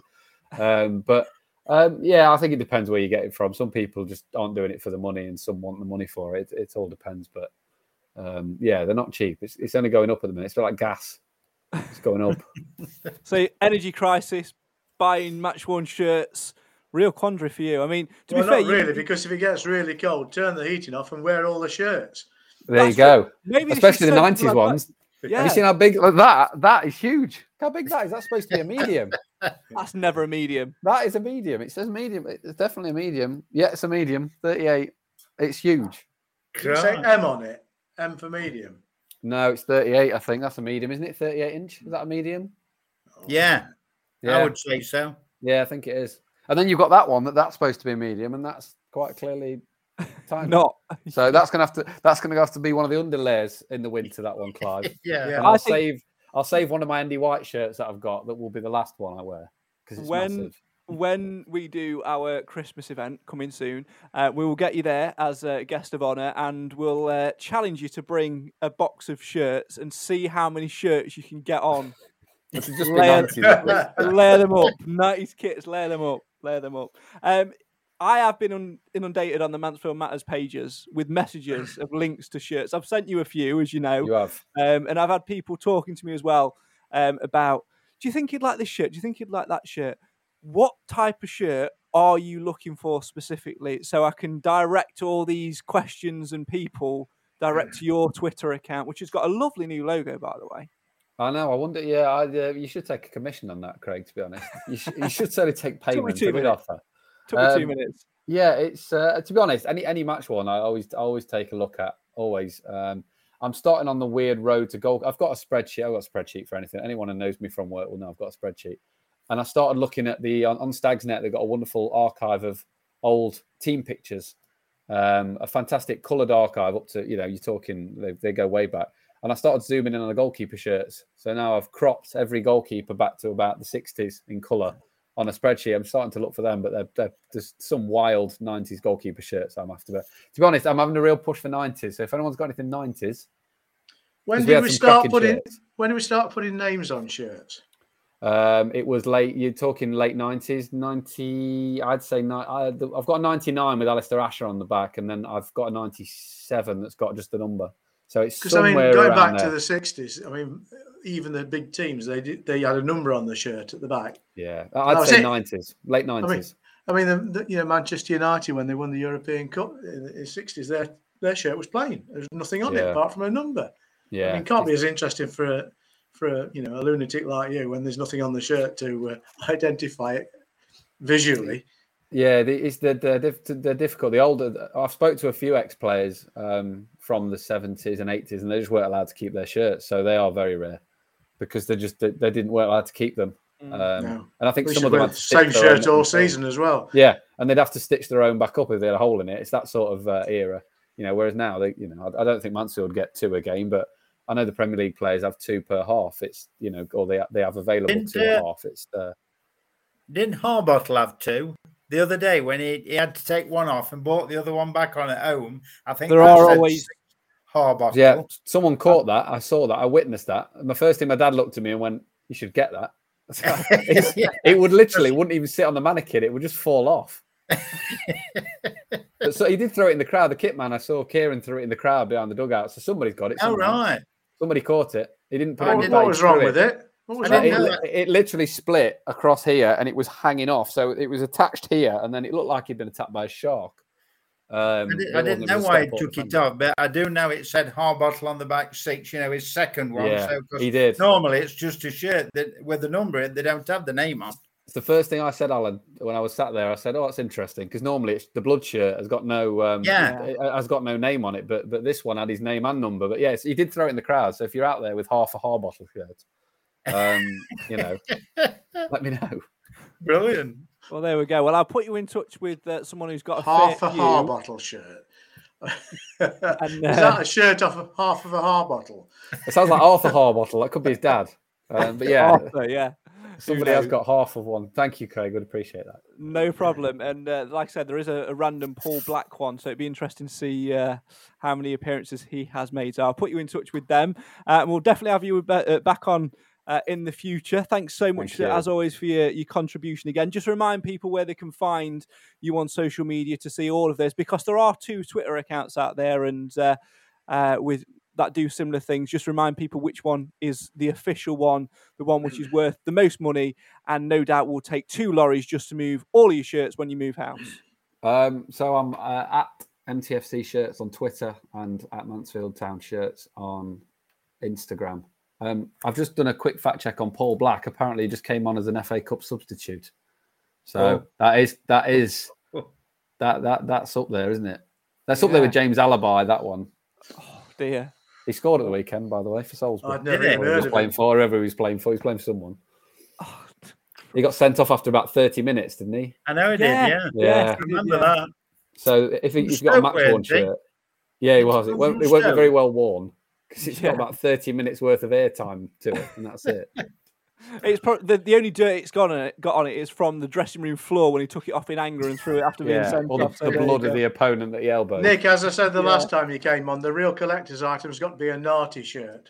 Speaker 6: Um, but um, yeah, I think it depends where you get it from. Some people just aren't doing it for the money, and some want the money for it. It, all depends, but um, yeah, they're not cheap. It's, it's only going up at the minute. It's like gas. It's going up.
Speaker 2: So, energy crisis, buying match worn shirts, real quandary for you. I mean, to
Speaker 4: well,
Speaker 2: be fair,
Speaker 4: not
Speaker 2: you-
Speaker 4: really, because if it gets really cold, turn the heating off and wear all the shirts.
Speaker 6: There you go.
Speaker 2: maybe
Speaker 6: Especially the nineties
Speaker 2: something like that.
Speaker 6: ones.
Speaker 2: Yeah.
Speaker 6: Have you seen how big like that? That is huge. Look How big that is? That's supposed to be a medium.
Speaker 2: that's never a medium.
Speaker 6: that is a medium. It says medium. It's definitely a medium. Yeah, it's a medium. Thirty-eight. It's huge.
Speaker 4: Did you say M on it? M for medium.
Speaker 6: No, it's thirty-eight. I think that's a medium, isn't it? Thirty-eight inch. Is that a medium?
Speaker 8: Yeah,
Speaker 6: Yeah.
Speaker 8: I would say so.
Speaker 6: Yeah, I think it is. And then you've got that one that that's supposed to be a medium, and that's quite clearly tiny.
Speaker 2: Not.
Speaker 6: So that's gonna have to that's gonna have to be one of the underlayers in the winter. That one, Clive.
Speaker 8: Yeah.
Speaker 4: Yeah.
Speaker 6: I'll
Speaker 2: think-
Speaker 6: save I'll save one of my Andy White shirts that I've got that will be the last one I wear because it's
Speaker 2: When-
Speaker 6: massive.
Speaker 2: when we do our Christmas event coming soon, uh, we will get you there as a guest of honor, and we'll uh, challenge you to bring a box of shirts and see how many shirts you can get on.
Speaker 6: Just
Speaker 2: Layer-
Speaker 6: 90s, at
Speaker 2: layer them up, nineties kits, layer them up, layer them up. Um, I have been inundated on the Mansfield Matters pages with messages of links to shirts. I've sent you a few, as you know.
Speaker 6: You have.
Speaker 2: Um, and I've had people talking to me as well um, about do you think you'd like this shirt? Do you think you'd like that shirt? What type of shirt are you looking for specifically? So I can direct all these questions and people direct to your Twitter account, which has got a lovely new logo, by the way.
Speaker 6: I know. I wonder. Yeah, I, uh, you should take a commission on that, Craig. To be honest, you, sh- you should certainly take payment. good
Speaker 2: minutes.
Speaker 6: offer.
Speaker 2: Took me two
Speaker 6: Um,
Speaker 2: minutes.
Speaker 6: Yeah, it's uh, to be honest, any any match one I always I always take a look at. Always. Um, I'm starting on the weird road to goal. I've got a spreadsheet. I've got a spreadsheet for anything. Anyone who knows me from work will know I've got a spreadsheet. And I started looking at the on, on Stagsnet. They've got a wonderful archive of old team pictures. Um, a fantastic coloured archive up to you know you're talking they, they go way back. And I started zooming in on the goalkeeper shirts. So now I've cropped every goalkeeper back to about the 60s in colour on a spreadsheet. I'm starting to look for them, but they're, they're just some wild 90s goalkeeper shirts I'm after. But to be honest, I'm having a real push for 90s. So if anyone's got anything 90s,
Speaker 4: When did
Speaker 6: had
Speaker 4: we start putting?
Speaker 6: shirts.
Speaker 4: When did we start putting names on shirts?
Speaker 6: Um, it was late. You're talking late nineties, ninety. I'd say ni- I, I've got a ninety-nine with Alistair Asher on the back, and then I've got a ninety-seven that's got just the number. So it's
Speaker 4: Because I mean,
Speaker 6: somewhere
Speaker 4: going back
Speaker 6: there.
Speaker 4: to the '60s, I mean, even the big teams they did, they had a number on the shirt at the back.
Speaker 6: Yeah, I'd say nineties, late
Speaker 4: I mean,
Speaker 6: nineties.
Speaker 4: I mean, the, the, you know, Manchester United when they won the European Cup in the '60s, their their shirt was plain. There's nothing on it apart from a number.
Speaker 6: Yeah,
Speaker 4: I mean, it can't be as interesting for a for a you know a lunatic like you when there's nothing on the shirt to uh, identify it visually.
Speaker 6: Yeah, the, it's the the diff- they're difficult. The older I've spoke to a few ex players um, from the seventies and eighties, and they just weren't allowed to keep their shirts, so they are very rare because they just they, they didn't weren't allowed to keep them. Um,
Speaker 4: No.
Speaker 6: And I think
Speaker 4: We
Speaker 6: some of them had
Speaker 4: the
Speaker 6: to
Speaker 4: same
Speaker 6: stitch their own
Speaker 4: shirt all season as well.
Speaker 6: Yeah, and they'd have to stitch their own back up if they had a hole in it. It's that sort of uh, era, you know. Whereas now, they, you know, I, I don't think Mansfield would get two a game, but I know the Premier League players have two per half. It's you know, or they they have available
Speaker 8: Didn't,
Speaker 6: two a
Speaker 8: uh,
Speaker 6: half. It's uh,
Speaker 8: Didn't Harbottle have two? The other day when he, he had to take one off and bought the other one back on at home, I think
Speaker 2: There are
Speaker 8: said
Speaker 2: always-
Speaker 6: yeah. Someone caught that. I saw that. I witnessed that. And the first thing my dad looked at me and went, "You should get that." It's- it would literally wouldn't even sit on the mannequin. It would just fall off. So he did throw it in the crowd. The kit man, I saw Kieran throw it in the crowd behind the dugout. So somebody's got it.
Speaker 8: Oh,
Speaker 6: somewhere.
Speaker 8: right.
Speaker 6: Somebody caught it. He didn't put
Speaker 8: I
Speaker 6: it.
Speaker 8: didn't
Speaker 4: What was wrong
Speaker 6: threw
Speaker 4: with it? What was
Speaker 8: I
Speaker 4: wrong
Speaker 8: didn't
Speaker 4: with
Speaker 8: know
Speaker 4: it?
Speaker 6: it, it literally split across here and it was hanging off. So it was attached here and then it looked like he'd been attacked by a shark. Um,
Speaker 8: I, did, I didn't know why he took it off, but I do know it said Harbottle on the back six, you know, his second one.
Speaker 6: Yeah,
Speaker 8: so,
Speaker 6: he did.
Speaker 8: Normally it's just a shirt that with the number they don't have the name on.
Speaker 6: It's the first thing I said, Alan, when I was sat there. I said, "Oh, that's interesting," because normally it's the blood shirt has got no, um,
Speaker 8: Yeah.
Speaker 6: has got no name on it, but but this one had his name and number. But yes, he did throw it in the crowd. So if you're out there with half a Harbottle shirt, um, you know, let me know.
Speaker 8: Brilliant.
Speaker 2: Well, there we go. Well, I'll put you in touch with uh, someone who's got a
Speaker 4: Half
Speaker 2: fair
Speaker 4: a
Speaker 2: few.
Speaker 4: Harbottle shirt.
Speaker 2: And,
Speaker 4: Is
Speaker 2: uh,
Speaker 4: that a shirt off of half of a Harbottle?
Speaker 6: It sounds like Arthur Harbottle. That could be his dad. Um, but yeah,
Speaker 2: Arthur, yeah.
Speaker 6: somebody has got half of one. Thank you, Craig. Would appreciate that.
Speaker 2: No problem. And uh, like I said, there is a, a random Paul Black one, so it'd be interesting to see uh, how many appearances he has made. So I'll put you in touch with them, uh, and we'll definitely have you uh, back on. Uh, in the future, thanks so much,
Speaker 6: Thank
Speaker 2: as always, for your, your contribution again. Just remind people where they can find you on social media to see all of this, because there are two Twitter accounts out there, and uh, uh, with that do similar things. Just remind people which one is the official one, the one which is worth the most money, and no doubt will take two lorries just to move all of your shirts when you move house.
Speaker 6: Um, so I'm uh, at MTFC shirts on Twitter and at Mansfield Town shirts on Instagram. Um, I've just done a quick fact check on Paul Black. Apparently, he just came on as an FA Cup substitute. So
Speaker 8: Oh.
Speaker 6: that is that is that that that's up there, isn't it? That's up there with James Alabi. That one.
Speaker 2: Oh dear.
Speaker 6: He scored at the weekend, by the way, for Salisbury.
Speaker 4: I'd never
Speaker 8: Did he?
Speaker 4: even
Speaker 6: Whoever he
Speaker 4: heard
Speaker 6: was
Speaker 4: of
Speaker 6: playing
Speaker 4: it.
Speaker 6: for, whoever he was playing for, he's playing for someone. He got sent off after about 30 minutes, didn't he?
Speaker 8: I know he
Speaker 2: Yeah.
Speaker 8: did, yeah.
Speaker 6: Yeah.
Speaker 8: I remember
Speaker 2: yeah.
Speaker 8: that.
Speaker 6: So if he,
Speaker 8: From
Speaker 6: he's got a match worn shirt, yeah, he was. It
Speaker 8: From
Speaker 6: won't, it won't be very well worn because it's
Speaker 2: Yeah.
Speaker 6: got about thirty minutes worth of airtime to it, and that's it.
Speaker 2: It's pro- the, the only dirt it's got on it got on it is from the dressing room floor when he took it off in anger and threw it after being
Speaker 6: yeah,
Speaker 2: sent
Speaker 6: or the,
Speaker 2: off. So
Speaker 6: the blood of the opponent that he elbowed.
Speaker 4: Nick, as I said the
Speaker 2: Yeah.
Speaker 4: last time you came on, the real collector's item's got to be a naughty shirt.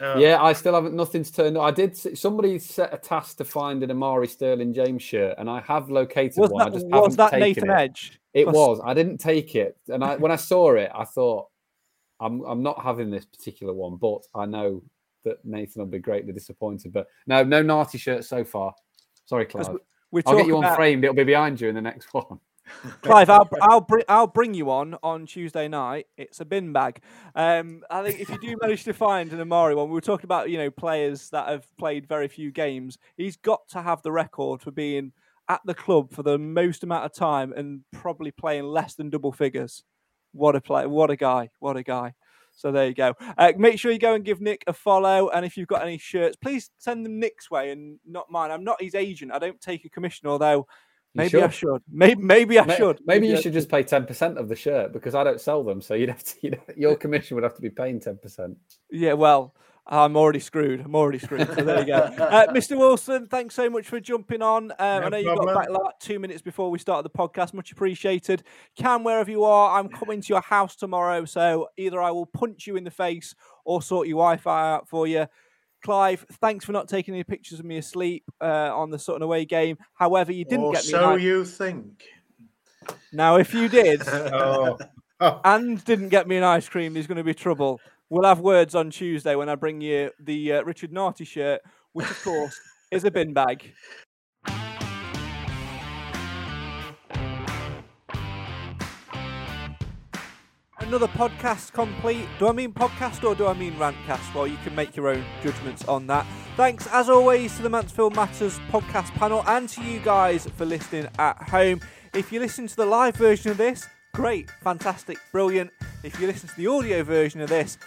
Speaker 8: Oh.
Speaker 6: Yeah, I still haven't. Nothing's turned. up. I did. Somebody set a task to find an Omari Sterling James shirt, and I have located
Speaker 2: Was
Speaker 6: one. I just
Speaker 2: was
Speaker 6: haven't
Speaker 2: that
Speaker 6: taken
Speaker 2: Nathan
Speaker 6: it.
Speaker 2: Edge?
Speaker 6: It
Speaker 2: 'Cause-
Speaker 6: was. I didn't take it, and I, when I saw it, I thought, I'm I'm not having this particular one, but I know that Nathan will be greatly disappointed. But no, no naughty shirt so far. Sorry, Clive.
Speaker 2: we
Speaker 6: I'll get you on
Speaker 2: about-
Speaker 6: framed. It'll be behind you in the next one.
Speaker 2: Clive, I'll, I'll bring I'll bring you on on Tuesday night. It's a bin bag. Um, I think if you do manage to find an Omari one, we were talking about you know players that have played very few games. He's got to have the record for being at the club for the most amount of time and probably playing less than double figures. What a play! What a guy! What a guy! So there you go. Uh, make sure you go and give Nick a follow. And if you've got any shirts, please send them Nick's way and not mine. I'm not his agent. I don't take a commission, although maybe I
Speaker 6: should.
Speaker 2: Maybe maybe I
Speaker 6: May-
Speaker 2: should.
Speaker 6: Maybe you should just pay ten percent of the shirt because I don't sell them, so you'd have to. You'd, your commission would have to be paying ten percent.
Speaker 2: Yeah, well, I'm already screwed. I'm already screwed. So there you go. Uh, Mr. Wilson, thanks so much for jumping on. Um, I know you got back like two minutes before we started the podcast. Much appreciated. Cam, wherever you are, I'm coming to your house tomorrow. So either I will punch you in the face or sort your Wi Fi out for you. Clive, thanks for not taking any pictures of me asleep uh, on the Sutton away game. However, you didn't
Speaker 4: Or
Speaker 2: get me.
Speaker 4: so you think.
Speaker 2: Now, if you did
Speaker 8: Oh.
Speaker 2: and didn't get me an ice cream, there's going to be trouble. We'll have words on Tuesday when I bring you the uh, Richard Naughty shirt, which, of course, is a bin bag. Another podcast complete. Do I mean podcast or do I mean rantcast? Well, you can make your own judgments on that. Thanks, as always, to the Mansfield Matters podcast panel and to you guys for listening at home. If you listen to the live version of this, great, fantastic, brilliant. If you listen to the audio version of this,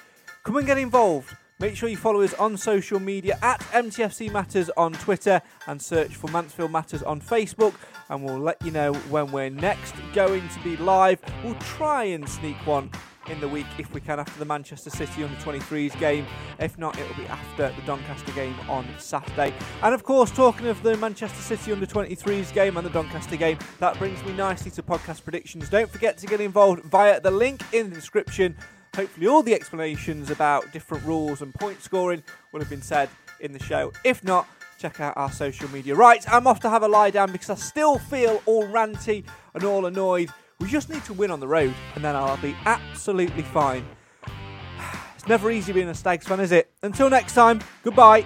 Speaker 2: come and get involved. Make sure you follow us on social media at MTFC Matters on Twitter and search for Mansfield Matters on Facebook. And we'll let you know when we're next going to be live. We'll try and sneak one in the week if we can after the Manchester City under 23s game. If not, it'll be after the Doncaster game on Saturday. And of course, talking of the Manchester City under 23s game and the Doncaster game, that brings me nicely to podcast predictions. Don't forget to get involved via the link in the description. Hopefully, all the explanations about different rules and point scoring will have been said in the show. If not, check out our social media. Right, I'm off to have a lie down because I still feel all ranty and all annoyed. We just need to win on the road, and then I'll be absolutely fine. It's never easy being a Stags fan, is it? Until next time, goodbye.